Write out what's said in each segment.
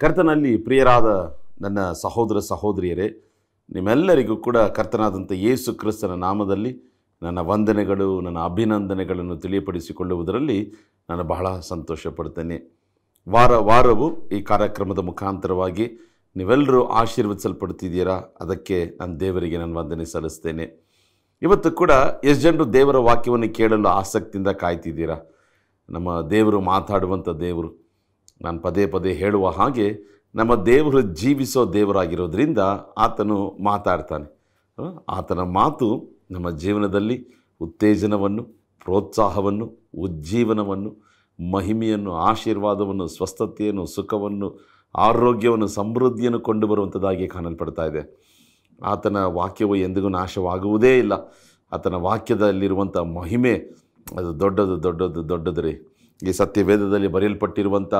ಕರ್ತನಲ್ಲಿ ಪ್ರಿಯರಾದ ನನ್ನ ಸಹೋದರ ಸಹೋದರಿಯರೇ, ನಿಮ್ಮೆಲ್ಲರಿಗೂ ಕೂಡ ಕರ್ತನಾದಂಥ ಯೇಸು ಕ್ರಿಸ್ತನ ನಾಮದಲ್ಲಿ ನನ್ನ ವಂದನೆಗಳು, ನನ್ನ ಅಭಿನಂದನೆಗಳನ್ನು ತಿಳಿಯಪಡಿಸಿಕೊಳ್ಳುವುದರಲ್ಲಿ ನಾನು ಬಹಳ ಸಂತೋಷ ಪಡ್ತೇನೆ ವಾರ, ವಾರವು ಈ ಕಾರ್ಯಕ್ರಮದ ಮುಖಾಂತರವಾಗಿ ನೀವೆಲ್ಲರೂ ಆಶೀರ್ವದಿಸಲ್ಪಡ್ತಿದ್ದೀರಾ ಅದಕ್ಕೆ ನಾನು ದೇವರಿಗೆ ನಾನು ವಂದನೆ ಸಲ್ಲಿಸ್ತೇನೆ. ಇವತ್ತು ಕೂಡ ಎಷ್ಟು ಜನರು ದೇವರ ವಾಕ್ಯವನ್ನು ಕೇಳಲು ಆಸಕ್ತಿಯಿಂದ ಕಾಯ್ತಿದ್ದೀರಾ? ನಮ್ಮ ದೇವರು ಮಾತಾಡುವಂಥ ದೇವರು ನಾನು ಪದೇ ಪದೇ ಹೇಳುವ ಹಾಗೆ ನಮ್ಮ ದೇವರು ಜೀವಿಸೋ ದೇವರಾಗಿರೋದ್ರಿಂದ ಆತನು ಮಾತಾಡ್ತಾನೆ. ಆತನ ಮಾತು ನಮ್ಮ ಜೀವನದಲ್ಲಿ ಉತ್ತೇಜನವನ್ನು, ಪ್ರೋತ್ಸಾಹವನ್ನು, ಉಜ್ಜೀವನವನ್ನು, ಮಹಿಮೆಯನ್ನು, ಆಶೀರ್ವಾದವನ್ನು, ಸ್ವಸ್ಥತೆಯನ್ನು, ಸುಖವನ್ನು, ಆರೋಗ್ಯವನ್ನು, ಸಮೃದ್ಧಿಯನ್ನು ಕೊಂಡು ಬರುವಂಥದ್ದಾಗಿ ಕಾಣಲ್ಪಡ್ತಾ ಇದೆ. ಆತನ ವಾಕ್ಯವು ಎಂದಿಗೂ ನಾಶವಾಗುವುದೇ ಇಲ್ಲ. ಆತನ ವಾಕ್ಯದಲ್ಲಿರುವಂಥ ಮಹಿಮೆ ಅದು ದೊಡ್ಡದು ದೊಡ್ಡದು ದೊಡ್ಡದು ರೀ. ಈ ಸತ್ಯವೇದದಲ್ಲಿ ಬರೆಯಲ್ಪಟ್ಟಿರುವಂಥ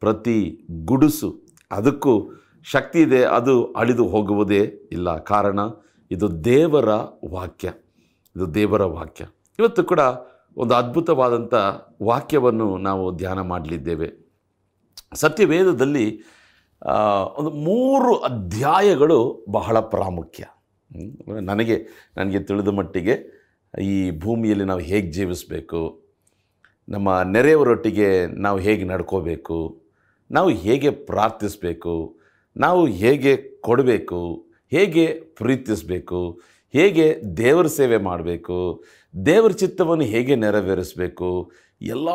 ಪ್ರತಿ ಗುಡುಸು, ಅದಕ್ಕೂ ಶಕ್ತಿ ಇದೆ, ಅದು ಅಳಿದು ಹೋಗುವುದೇ ಇಲ್ಲ. ಕಾರಣ, ಇದು ದೇವರ ವಾಕ್ಯ. ಇದು ದೇವರ ವಾಕ್ಯ. ಇವತ್ತು ಕೂಡ ಒಂದು ಅದ್ಭುತವಾದಂಥ ವಾಕ್ಯವನ್ನು ನಾವು ಧ್ಯಾನ ಮಾಡಲಿದ್ದೇವೆ. ಸತ್ಯವೇದದಲ್ಲಿ ಒಂದು ಮೂರು ಅಧ್ಯಾಯಗಳು ಬಹಳ ಪ್ರಾಮುಖ್ಯ. ನನಗೆ ನನಗೆ ತಿಳಿದ ಮಟ್ಟಿಗೆ ಈ ಭೂಮಿಯಲ್ಲಿ ನಾವು ಹೇಗೆ ಜೀವಿಸಬೇಕು ನಮ್ಮ ನೆರೆಯವರೊಟ್ಟಿಗೆ ನಾವು ಹೇಗೆ ನಡ್ಕೋಬೇಕು, ನಾವು ಹೇಗೆ ಪ್ರಾರ್ಥಿಸಬೇಕು, ನಾವು ಹೇಗೆ ಕೊಡಬೇಕು, ಹೇಗೆ ಪ್ರೀತಿಸಬೇಕು, ಹೇಗೆ ದೇವರ ಸೇವೆ ಮಾಡಬೇಕು, ದೇವರ ಚಿತ್ತವನ್ನು ಹೇಗೆ ನೆರವೇರಿಸಬೇಕು, ಎಲ್ಲ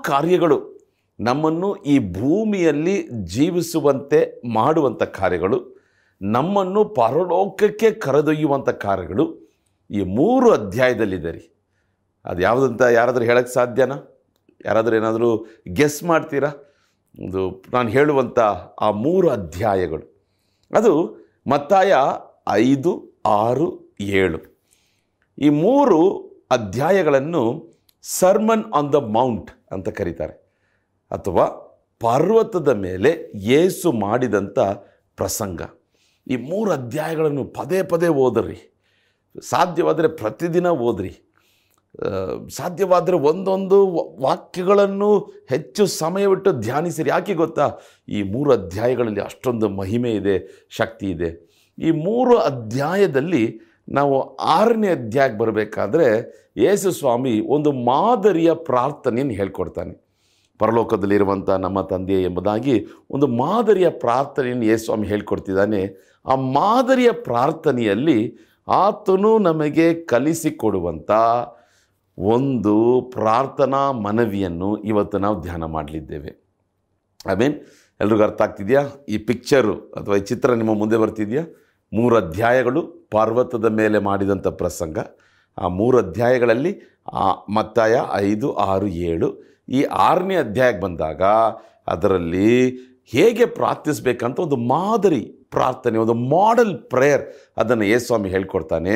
ಕಾರ್ಯಗಳು ನಮ್ಮನ್ನು ಈ ಭೂಮಿಯಲ್ಲಿ ಜೀವಿಸುವಂತೆ ಮಾಡುವಂಥ ಕಾರ್ಯಗಳು, ನಮ್ಮನ್ನು ಪರಲೋಕಕ್ಕೆ ಕರೆದೊಯ್ಯುವಂಥ ಕಾರ್ಯಗಳು ಈ ಮೂರು ಅಧ್ಯಾಯದಲ್ಲಿದೆ ರೀ. ಅದು ಯಾವುದಂತ ಯಾರಾದರೂ ಹೇಳೋಕ್ಕೆ ಸಾಧ್ಯನಾ? ಯಾರಾದರೂ ಏನಾದರೂ ಗೆಸ್ ಮಾಡ್ತೀರಾ? ಒಂದು ನಾನು ಹೇಳುವಂಥ ಆ ಮೂರು ಅಧ್ಯಾಯಗಳು. ಅದು ಮತ್ತಾಯ ಐದು, ಆರು, ಏಳು. ಈ ಮೂರು ಅಧ್ಯಾಯಗಳನ್ನು ಸರ್ಮನ್ ಆನ್ ದ ಮೌಂಟ್ ಅಂತ ಕರೀತಾರೆ. ಅಥವಾ ಪರ್ವತದ ಮೇಲೆ ಯೇಸು ಮಾಡಿದಂಥ ಪ್ರಸಂಗ. ಈ ಮೂರು ಅಧ್ಯಾಯಗಳನ್ನು ಪದೇ ಪದೇ ಓದ್ರಿ. ಸಾಧ್ಯವಾದರೆ ಪ್ರತಿದಿನ ಓದ್ರಿ. ಸಾಧ್ಯವಾದರೆ ಒಂದೊಂದು ವಾಕ್ಯಗಳನ್ನು ಹೆಚ್ಚು ಸಮಯವಿಟ್ಟು ಧ್ಯಾನಿಸಿರಿ. ಯಾಕೆ ಗೊತ್ತಾ? ಈ ಮೂರು ಅಧ್ಯಾಯಗಳಲ್ಲಿ ಅಷ್ಟೊಂದು ಮಹಿಮೆ ಇದೆ, ಶಕ್ತಿ ಇದೆ. ಈ ಮೂರು ಅಧ್ಯಾಯದಲ್ಲಿ ನಾವು ಆರನೇ ಅಧ್ಯಾಯಕ್ಕೆ ಬರಬೇಕಾದ್ರೆ ಯೇಸು ಸ್ವಾಮಿ ಒಂದು ಮಾದರಿಯ ಪ್ರಾರ್ಥನೆಯನ್ನು ಹೇಳ್ಕೊಡ್ತಾನೆ. ಪರಲೋಕದಲ್ಲಿರುವಂಥ ನಮ್ಮ ತಂದೆ ಎಂಬುದಾಗಿ ಒಂದು ಮಾದರಿಯ ಪ್ರಾರ್ಥನೆಯನ್ನು ಯೇಸು ಸ್ವಾಮಿ ಹೇಳ್ಕೊಡ್ತಿದ್ದಾನೆ. ಆ ಮಾದರಿಯ ಪ್ರಾರ್ಥನೆಯಲ್ಲಿ ಆತನು ನಮಗೆ ಕಲಿಸಿಕೊಡುವಂಥ ಒಂದು ಪ್ರಾರ್ಥನಾ ಮನವಿಯನ್ನು ಇವತ್ತು ನಾವು ಧ್ಯಾನ ಮಾಡಲಿದ್ದೇವೆ. ಐ ಮೀನ್ ಎಲ್ರಿಗೂ ಅರ್ಥ ಆಗ್ತಿದೆಯಾ? ಈ ಪಿಕ್ಚರು ಅಥವಾ ಈ ಚಿತ್ರ ನಿಮ್ಮ ಮುಂದೆ ಬರ್ತಿದೆಯಾ? ಮೂರು ಅಧ್ಯಾಯಗಳು ಪರ್ವತದ ಮೇಲೆ ಮಾಡಿದಂಥ ಪ್ರಸಂಗ. ಆ ಮೂರು ಅಧ್ಯಾಯಗಳಲ್ಲಿ, ಆ ಮತ್ತಾಯ ಐದು, ಆರು, ಏಳು ಈ ಆರನೇ ಅಧ್ಯಾಯಕ್ಕೆ ಬಂದಾಗ ಅದರಲ್ಲಿ ಹೇಗೆ ಪ್ರಾರ್ಥಿಸಬೇಕಂತ ಒಂದು ಮಾದರಿ ಪ್ರಾರ್ಥನೆ, ಒಂದು ಮಾಡೆಲ್ ಪ್ರೇಯರ್ ಅದನ್ನು ಯೇಸ್ವಾಮಿ ಹೇಳ್ಕೊಡ್ತಾನೆ.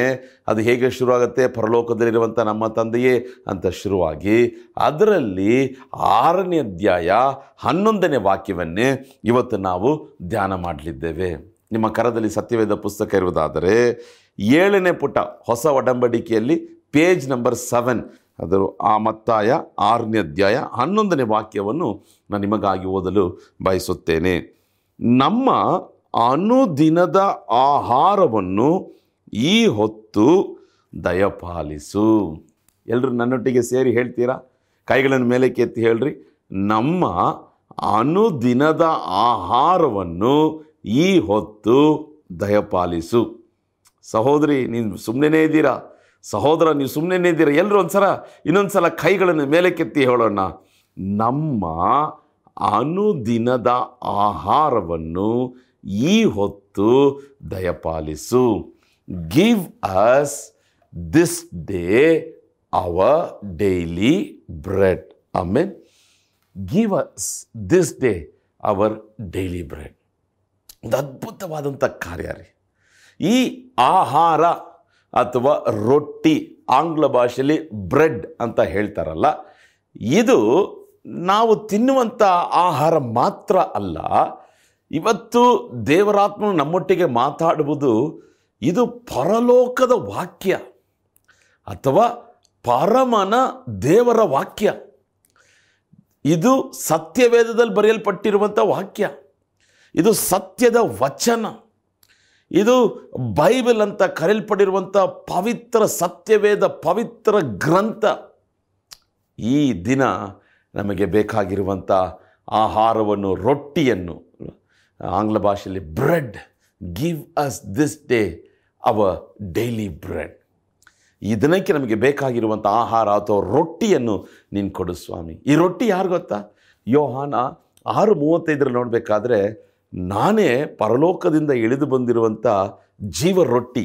ಅದು ಹೇಗೆ ಶುರುವಾಗುತ್ತೆ? ಪರಲೋಕದಲ್ಲಿರುವಂಥ ನಮ್ಮ ತಂದೆಯೇ ಅಂತ ಶುರುವಾಗಿ ಅದರಲ್ಲಿ ಆರನೇ ಅಧ್ಯಾಯ ಹನ್ನೊಂದನೇ ವಾಕ್ಯವನ್ನೇ ಇವತ್ತು ನಾವು ಧ್ಯಾನ ಮಾಡಲಿದ್ದೇವೆ. ನಿಮ್ಮ ಕರದಲ್ಲಿ ಸತ್ಯವೇದ ಪುಸ್ತಕ ಇರುವುದಾದರೆ ಏಳನೇ ಪುಟ ಹೊಸ ಒಡಂಬಡಿಕೆಯಲ್ಲಿ ಪೇಜ್ ನಂಬರ್ ಸೆವೆನ್ ಅದರ ಆ ಮತ್ತಾಯ ಆರನೇ ಅಧ್ಯಾಯ ಹನ್ನೊಂದನೇ ವಾಕ್ಯವನ್ನು ನಾನು ನಿಮಗಾಗಿ ಓದಲು ಬಯಸುತ್ತೇನೆ. ನಮ್ಮ ಅನುದಿನದ ಆಹಾರವನ್ನು ಈ ಹೊತ್ತು ದಯಪಾಲಿಸು. ಎಲ್ಲರೂ ನನ್ನೊಟ್ಟಿಗೆ ಸೇರಿ ಹೇಳ್ತೀರಾ? ಕೈಗಳನ್ನು ಮೇಲೆ ಕೆತ್ತಿ ಹೇಳ್ರಿ. ನಮ್ಮ ಅನುದಿನದ ಆಹಾರವನ್ನು ಈ ಹೊತ್ತು ದಯಪಾಲಿಸು. ಸಹೋದರಿ, ನೀನು ಸುಮ್ಮನೆ ಇದ್ದೀರಾ? ಸಹೋದರ, ನೀವು ಸುಮ್ಮನೆ ಇದ್ದೀರಾ? ಎಲ್ಲರೂ ಒಂದ್ಸಲ ಇನ್ನೊಂದು ಸಲ ಕೈಗಳನ್ನು ಮೇಲಕ್ಕೆತ್ತಿ ಹೇಳೋಣ. ನಮ್ಮ ಅನುದಿನದ ಆಹಾರವನ್ನು ಈ ಹೊತ್ತು ದಯಪಾಲಿಸು. Give us this day our daily bread amen give us this day our daily bread ಒಂದು ಅದ್ಭುತವಾದಂಥ ಕಾರ್ಯ ರೀ. ಈ ಆಹಾರ ಅಥವಾ ರೊಟ್ಟಿ ಆಂಗ್ಲ ಭಾಷೆಯಲ್ಲಿ ಬ್ರೆಡ್ ಅಂತ ಹೇಳ್ತಾರಲ್ಲ, ಇದು ನಾವು ತಿನ್ನುವಂಥ ಆಹಾರ ಮಾತ್ರ ಅಲ್ಲ, ಇವತ್ತು ದೇವರಾತ್ಮನು ನಮ್ಮೊಟ್ಟಿಗೆ ಮಾತಾಡುವುದು ಇದು ಪರಲೋಕದ ವಾಕ್ಯ ಅಥವಾ ಪರಮನ ದೇವರ ವಾಕ್ಯ. ಇದು ಸತ್ಯವೇದದಲ್ಲಿ ಬರೆಯಲ್ಪಟ್ಟಿರುವಂಥ ವಾಕ್ಯ. ಇದು ಸತ್ಯದ ವಚನ. ಇದು ಬೈಬಲ್ ಅಂತ ಕರೆಯಲ್ಪಟ್ಟಿರುವಂಥ ಪವಿತ್ರ ಸತ್ಯವೇದ ಪವಿತ್ರ ಗ್ರಂಥ. ಈ ದಿನ ನಮಗೆ ಬೇಕಾಗಿರುವಂಥ ಆಹಾರವನ್ನು, ರೊಟ್ಟಿಯನ್ನು, ಆಂಗ್ಲ ಭಾಷೆಯಲ್ಲಿ bread give us this day our daily bread ಈ ದಿನಕ್ಕೆ ನಮಗೆ ಬೇಕಾಗಿರುವಂಥ ಆಹಾರ ಅಥವಾ ರೊಟ್ಟಿಯನ್ನು ನೀನು ಕೊಡು ಸ್ವಾಮಿ. ಈ ರೊಟ್ಟಿ ಯಾರು ಗೊತ್ತಾ? ಯೋಹಾನ ಆರು ಮೂವತ್ತೈದರಲ್ಲಿ ನೋಡಬೇಕಾದ್ರೆ ನಾನೇ ಪರಲೋಕದಿಂದ ಇಳಿದು ಬಂದಿರುವಂಥ ಜೀವ ರೊಟ್ಟಿ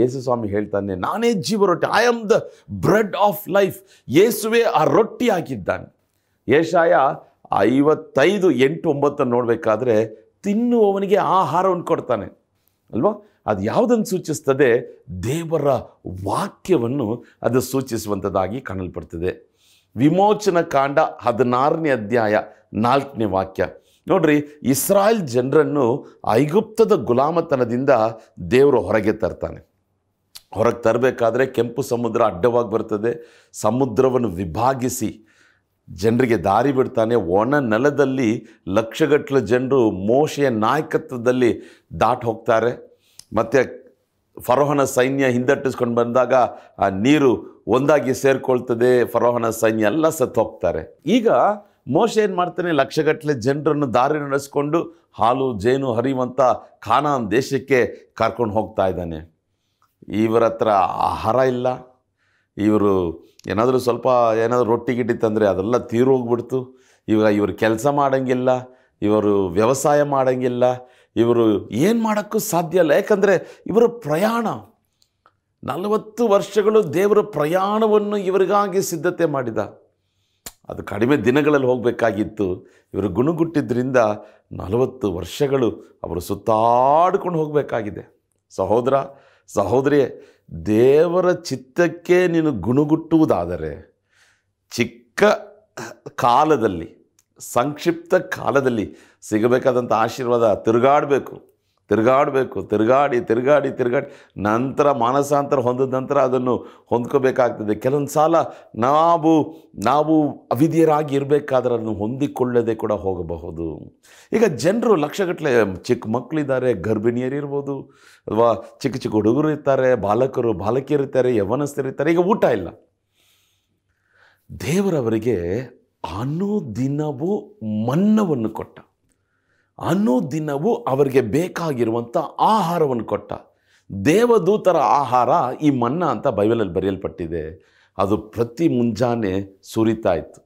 ಯೇಸು ಸ್ವಾಮಿ ಹೇಳ್ತಾನೆ, ನಾನೇ ಜೀವ ರೊಟ್ಟಿ I am the bread of life ಯೇಸುವೆ ಆ ರೊಟ್ಟಿ ಹಾಕಿದ್ದಾನೆ ಏಷಾಯ ಐವತ್ತೈದು ಎಂಟು ಒಂಬತ್ತನ್ನು ನೋಡಬೇಕಾದ್ರೆ ತಿನ್ನುವವನಿಗೆ ಆಹಾರವನ್ನು ಕೊಡ್ತಾನೆ, ಅಲ್ವಾ? ಅದು ಯಾವುದನ್ನು ಸೂಚಿಸ್ತದೆ? ದೇವರ ವಾಕ್ಯವನ್ನು ಅದು ಸೂಚಿಸುವಂಥದ್ದಾಗಿ ಕಾಣಲ್ಪಡ್ತದೆ. ವಿಮೋಚನ ಕಾಂಡ ಹದಿನಾರನೇ ಅಧ್ಯಾಯ ನಾಲ್ಕನೇ ವಾಕ್ಯ. ನೋಡ್ರಿ, ಇಸ್ರಾಯೇಲ್ ಜನರನ್ನು ಐಗುಪ್ತದ ಗುಲಾಮತನದಿಂದ ದೇವರು ಹೊರಗೆ ತರ್ತಾನೆ. ಹೊರಗೆ ತರಬೇಕಾದ್ರೆ ಕೆಂಪು ಸಮುದ್ರ ಅಡ್ಡವಾಗಿ ಬರ್ತದೆ. ಸಮುದ್ರವನ್ನು ವಿಭಾಗಿಸಿ ಜನರಿಗೆ ದಾರಿ ಬಿಡ್ತಾನೆ. ಒಣ ನೆಲದಲ್ಲಿ ಲಕ್ಷಗಟ್ಟಲೆ ಜನರು ಮೋಶೆಯ ನಾಯಕತ್ವದಲ್ಲಿ ದಾಟ್ ಹೋಗ್ತಾರೆ. ಮತ್ತು ಫರೋಹನ ಸೈನ್ಯ ಹಿಂದಟ್ಟಿಸ್ಕೊಂಡು ಬಂದಾಗ ಆ ನೀರು ಒಂದಾಗಿ ಸೇರಿಕೊಳ್ತದೆ. ಫರೋಹನ ಸೈನ್ಯ ಎಲ್ಲ ಸತ್ತು ಹೋಗ್ತಾರೆ. ಈಗ ಮೋಶ ಏನು ಮಾಡ್ತಾನೆ? ಲಕ್ಷಗಟ್ಟಲೆ ಜನರನ್ನು ದಾರಿ ನಡೆಸ್ಕೊಂಡು ಹಾಲು, ಜೇನು ಹರಿಯುವಂಥ ಖಾನಾನ್ ದೇಶಕ್ಕೆ ಕರ್ಕೊಂಡು ಹೋಗ್ತಾ ಇದ್ದಾನೆ. ಇವರ ಹತ್ರ ಆಹಾರ ಇಲ್ಲ. ಇವರು ಏನಾದರೂ ಸ್ವಲ್ಪ ಏನಾದರೂ ರೊಟ್ಟಿ ಗಿಟ್ಟಿ ತಂದರೆ ಅದೆಲ್ಲ ತೀರು ಹೋಗ್ಬಿಡ್ತು ಇವಾಗ ಇವರು ಕೆಲಸ ಮಾಡೋಂಗಿಲ್ಲ, ಇವರು ವ್ಯವಸಾಯ ಮಾಡೋಂಗಿಲ್ಲ, ಇವರು ಏನು ಮಾಡೋಕ್ಕೂ ಸಾಧ್ಯ ಇಲ್ಲ. ಯಾಕಂದರೆ ಇವರ ಪ್ರಯಾಣ. ನಲವತ್ತು ವರ್ಷಗಳು ದೇವರ ಪ್ರಯಾಣವನ್ನು ಇವರಿಗಾಗಿ ಸಿದ್ಧತೆ ಮಾಡಿದ. ಅದು ಕಡಿಮೆ ದಿನಗಳಲ್ಲಿ ಹೋಗಬೇಕಾಗಿತ್ತು. ಇವರು ಗುಣಗುಟ್ಟಿದ್ದರಿಂದ ನಲವತ್ತು ವರ್ಷಗಳು ಅವರು ಸುತ್ತಾಡ್ಕೊಂಡು ಹೋಗಬೇಕಾಗಿದೆ. ಸಹೋದರ, ಸಹೋದರಿಯೇ ದೇವರ ಚಿತ್ತಕ್ಕೆ ನೀನು ಗುಣಗುಟ್ಟುವುದಾದರೆ ಚಿಕ್ಕ ಕಾಲದಲ್ಲಿ ಸಂಕ್ಷಿಪ್ತ ಕಾಲದಲ್ಲಿ ಸಿಗಬೇಕಾದಂಥ ಆಶೀರ್ವಾದ ತಿರುಗಾಡಬೇಕು. ತಿರುಗಾಡಬೇಕು, ತಿರುಗಾಡಿ ತಿರುಗಾಡಿ ತಿರುಗಾಡಿ. ನಂತರ ಮಾನಸಾಂತರ ಹೊಂದಿದ ನಂತರ ಅದನ್ನು ಹೊಂದ್ಕೋಬೇಕಾಗ್ತದೆ. ಕೆಲವೊಂದು ಸಲ ನಾವು ನಾವು ಅವಿದ್ಯರಾಗಿ ಇರಬೇಕಾದ್ರೆ ಅದನ್ನು ಹೊಂದಿಕೊಳ್ಳದೆ ಕೂಡ ಹೋಗಬಹುದು. ಈಗ ಜನರು ಲಕ್ಷಗಟ್ಟಲೆ ಚಿಕ್ಕ ಮಕ್ಕಳಿದ್ದಾರೆ ಗರ್ಭಿಣಿಯರಿರ್ಬೋದು ಅಥವಾ ಚಿಕ್ಕ ಚಿಕ್ಕ ಹುಡುಗರು ಇರ್ತಾರೆ, ಬಾಲಕರು ಬಾಲಕಿಯರಿರ್ತಾರೆ ಯವನಸ್ಥರಿರ್ತಾರೆ ಈಗ ಊಟ ಇಲ್ಲ. ದೇವರವರಿಗೆ ಅನುದಿನವೂ ಮನ್ನವನ್ನು ಕೊಟ್ಟ. ಅನುದಿನವೂ ಅವರಿಗೆ ಬೇಕಾಗಿರುವಂಥ ಆಹಾರವನ್ನು ಕೊಟ್ಟ. ದೇವದೂತರ ಆಹಾರ ಈ ಮನ್ನ ಅಂತ ಬೈಬಲಲ್ಲಿ ಬರೆಯಲ್ಪಟ್ಟಿದೆ. ಅದು ಪ್ರತಿ ಮುಂಜಾನೆ ಸುರಿತಾ ಇತ್ತು.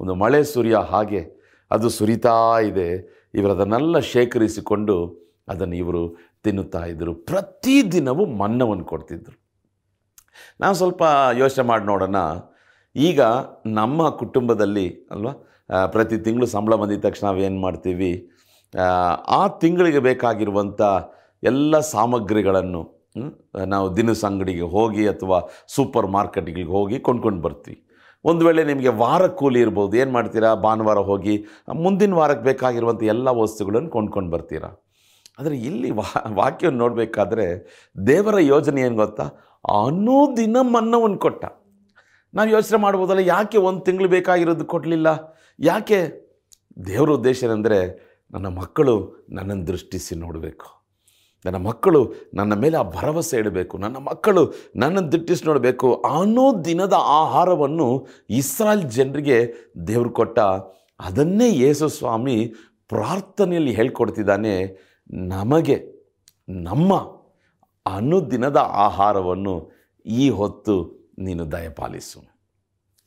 ಒಂದು ಮಳೆ ಸುರಿಯ ಹಾಗೆ ಅದು ಸುರಿತಾ ಇದೆ. ಇವರು ಅದನ್ನೆಲ್ಲ ಶೇಖರಿಸಿಕೊಂಡು ಅದನ್ನು ಇವರು ತಿನ್ನುತ್ತಾ ಇದ್ದರು. ಪ್ರತಿದಿನವೂ ಮನ್ನವನ್ನು ಕೊಡ್ತಿದ್ದರು ನಾವು ಸ್ವಲ್ಪ ಯೋಚನೆ ಮಾಡಿ ನೋಡೋಣ. ಈಗ ನಮ್ಮ ಕುಟುಂಬದಲ್ಲಿ ಅಲ್ವಾ ಪ್ರತಿ ತಿಂಗಳು ಸಂಬಳ ಬಂದಿದ ತಕ್ಷಣ ನಾವೇನು ಮಾಡ್ತೀವಿ? ಆ, ತಿಂಗಳಿಗೆ ಬೇಕಾಗಿರುವಂಥ ಎಲ್ಲ ಸಾಮಗ್ರಿಗಳನ್ನು ನಾವು ದಿನಸ ಅಂಗಡಿಗೆ ಹೋಗಿ ಅಥವಾ ಸೂಪರ್ ಮಾರ್ಕೆಟ್ಗಳಿಗೆ ಹೋಗಿ ಕೊಂಡ್ಕೊಂಡು ಬರ್ತೀವಿ. ಒಂದು ವೇಳೆ ನಿಮಗೆ ವಾರ ಕೂಲಿ ಇರ್ಬೋದು ಏನು ಮಾಡ್ತೀರಾ? ಭಾನುವಾರ ಹೋಗಿ ಮುಂದಿನ ವಾರಕ್ಕೆ ಬೇಕಾಗಿರುವಂಥ ಎಲ್ಲ ವಸ್ತುಗಳನ್ನು ಕೊಂಡ್ಕೊಂಡು ಬರ್ತೀರಾ? ಆದರೆ ಇಲ್ಲಿ ವಾ ವಾಕ್ಯವನ್ನು ನೋಡಬೇಕಾದ್ರೆ ದೇವರ ಯೋಜನೆ ಏನು ಗೊತ್ತಾ? ಅನುದಿನ ಮನ್ನವನ್ನು ಕೊಟ್ಟ. ನಾವು ಯೋಚನೆ ಮಾಡ್ಬೋದಲ್ಲ ಯಾಕೆ ಒಂದು ತಿಂಗಳು ಬೇಕಾಗಿರೋದು ಕೊಡಲಿಲ್ಲ? ಯಾಕೆ? ದೇವರ ಉದ್ದೇಶ ಏನಂದರೆ ನನ್ನ ಮಕ್ಕಳು ನನ್ನನ್ನು ದೃಷ್ಟಿಸಿ ನೋಡಬೇಕು. ನನ್ನ ಮಕ್ಕಳು ನನ್ನ ಮೇಲೆ ಆ ಭರವಸೆ ಇಡಬೇಕು. ನನ್ನ ಮಕ್ಕಳು ನನ್ನನ್ನು ದಿಟ್ಟಿಸಿ ನೋಡಬೇಕು ಅನ್ನೋ ದಿನದ ಆಹಾರವನ್ನು ಇಸ್ರಾಯೇಲ್ ಜನರಿಗೆ ದೇವರು ಕೊಟ್ಟ ಅದನ್ನೇ ಯೇಸು ಸ್ವಾಮಿ ಪ್ರಾರ್ಥನೆಯಲ್ಲಿ ಹೇಳ್ಕೊಡ್ತಿದ್ದಾನೆ, ನಮಗೆ, ನಮ್ಮ ಅನುದಿನದ ಆಹಾರವನ್ನು ಈ ಹೊತ್ತು ನೀನು ದಯಪಾಲಿಸು.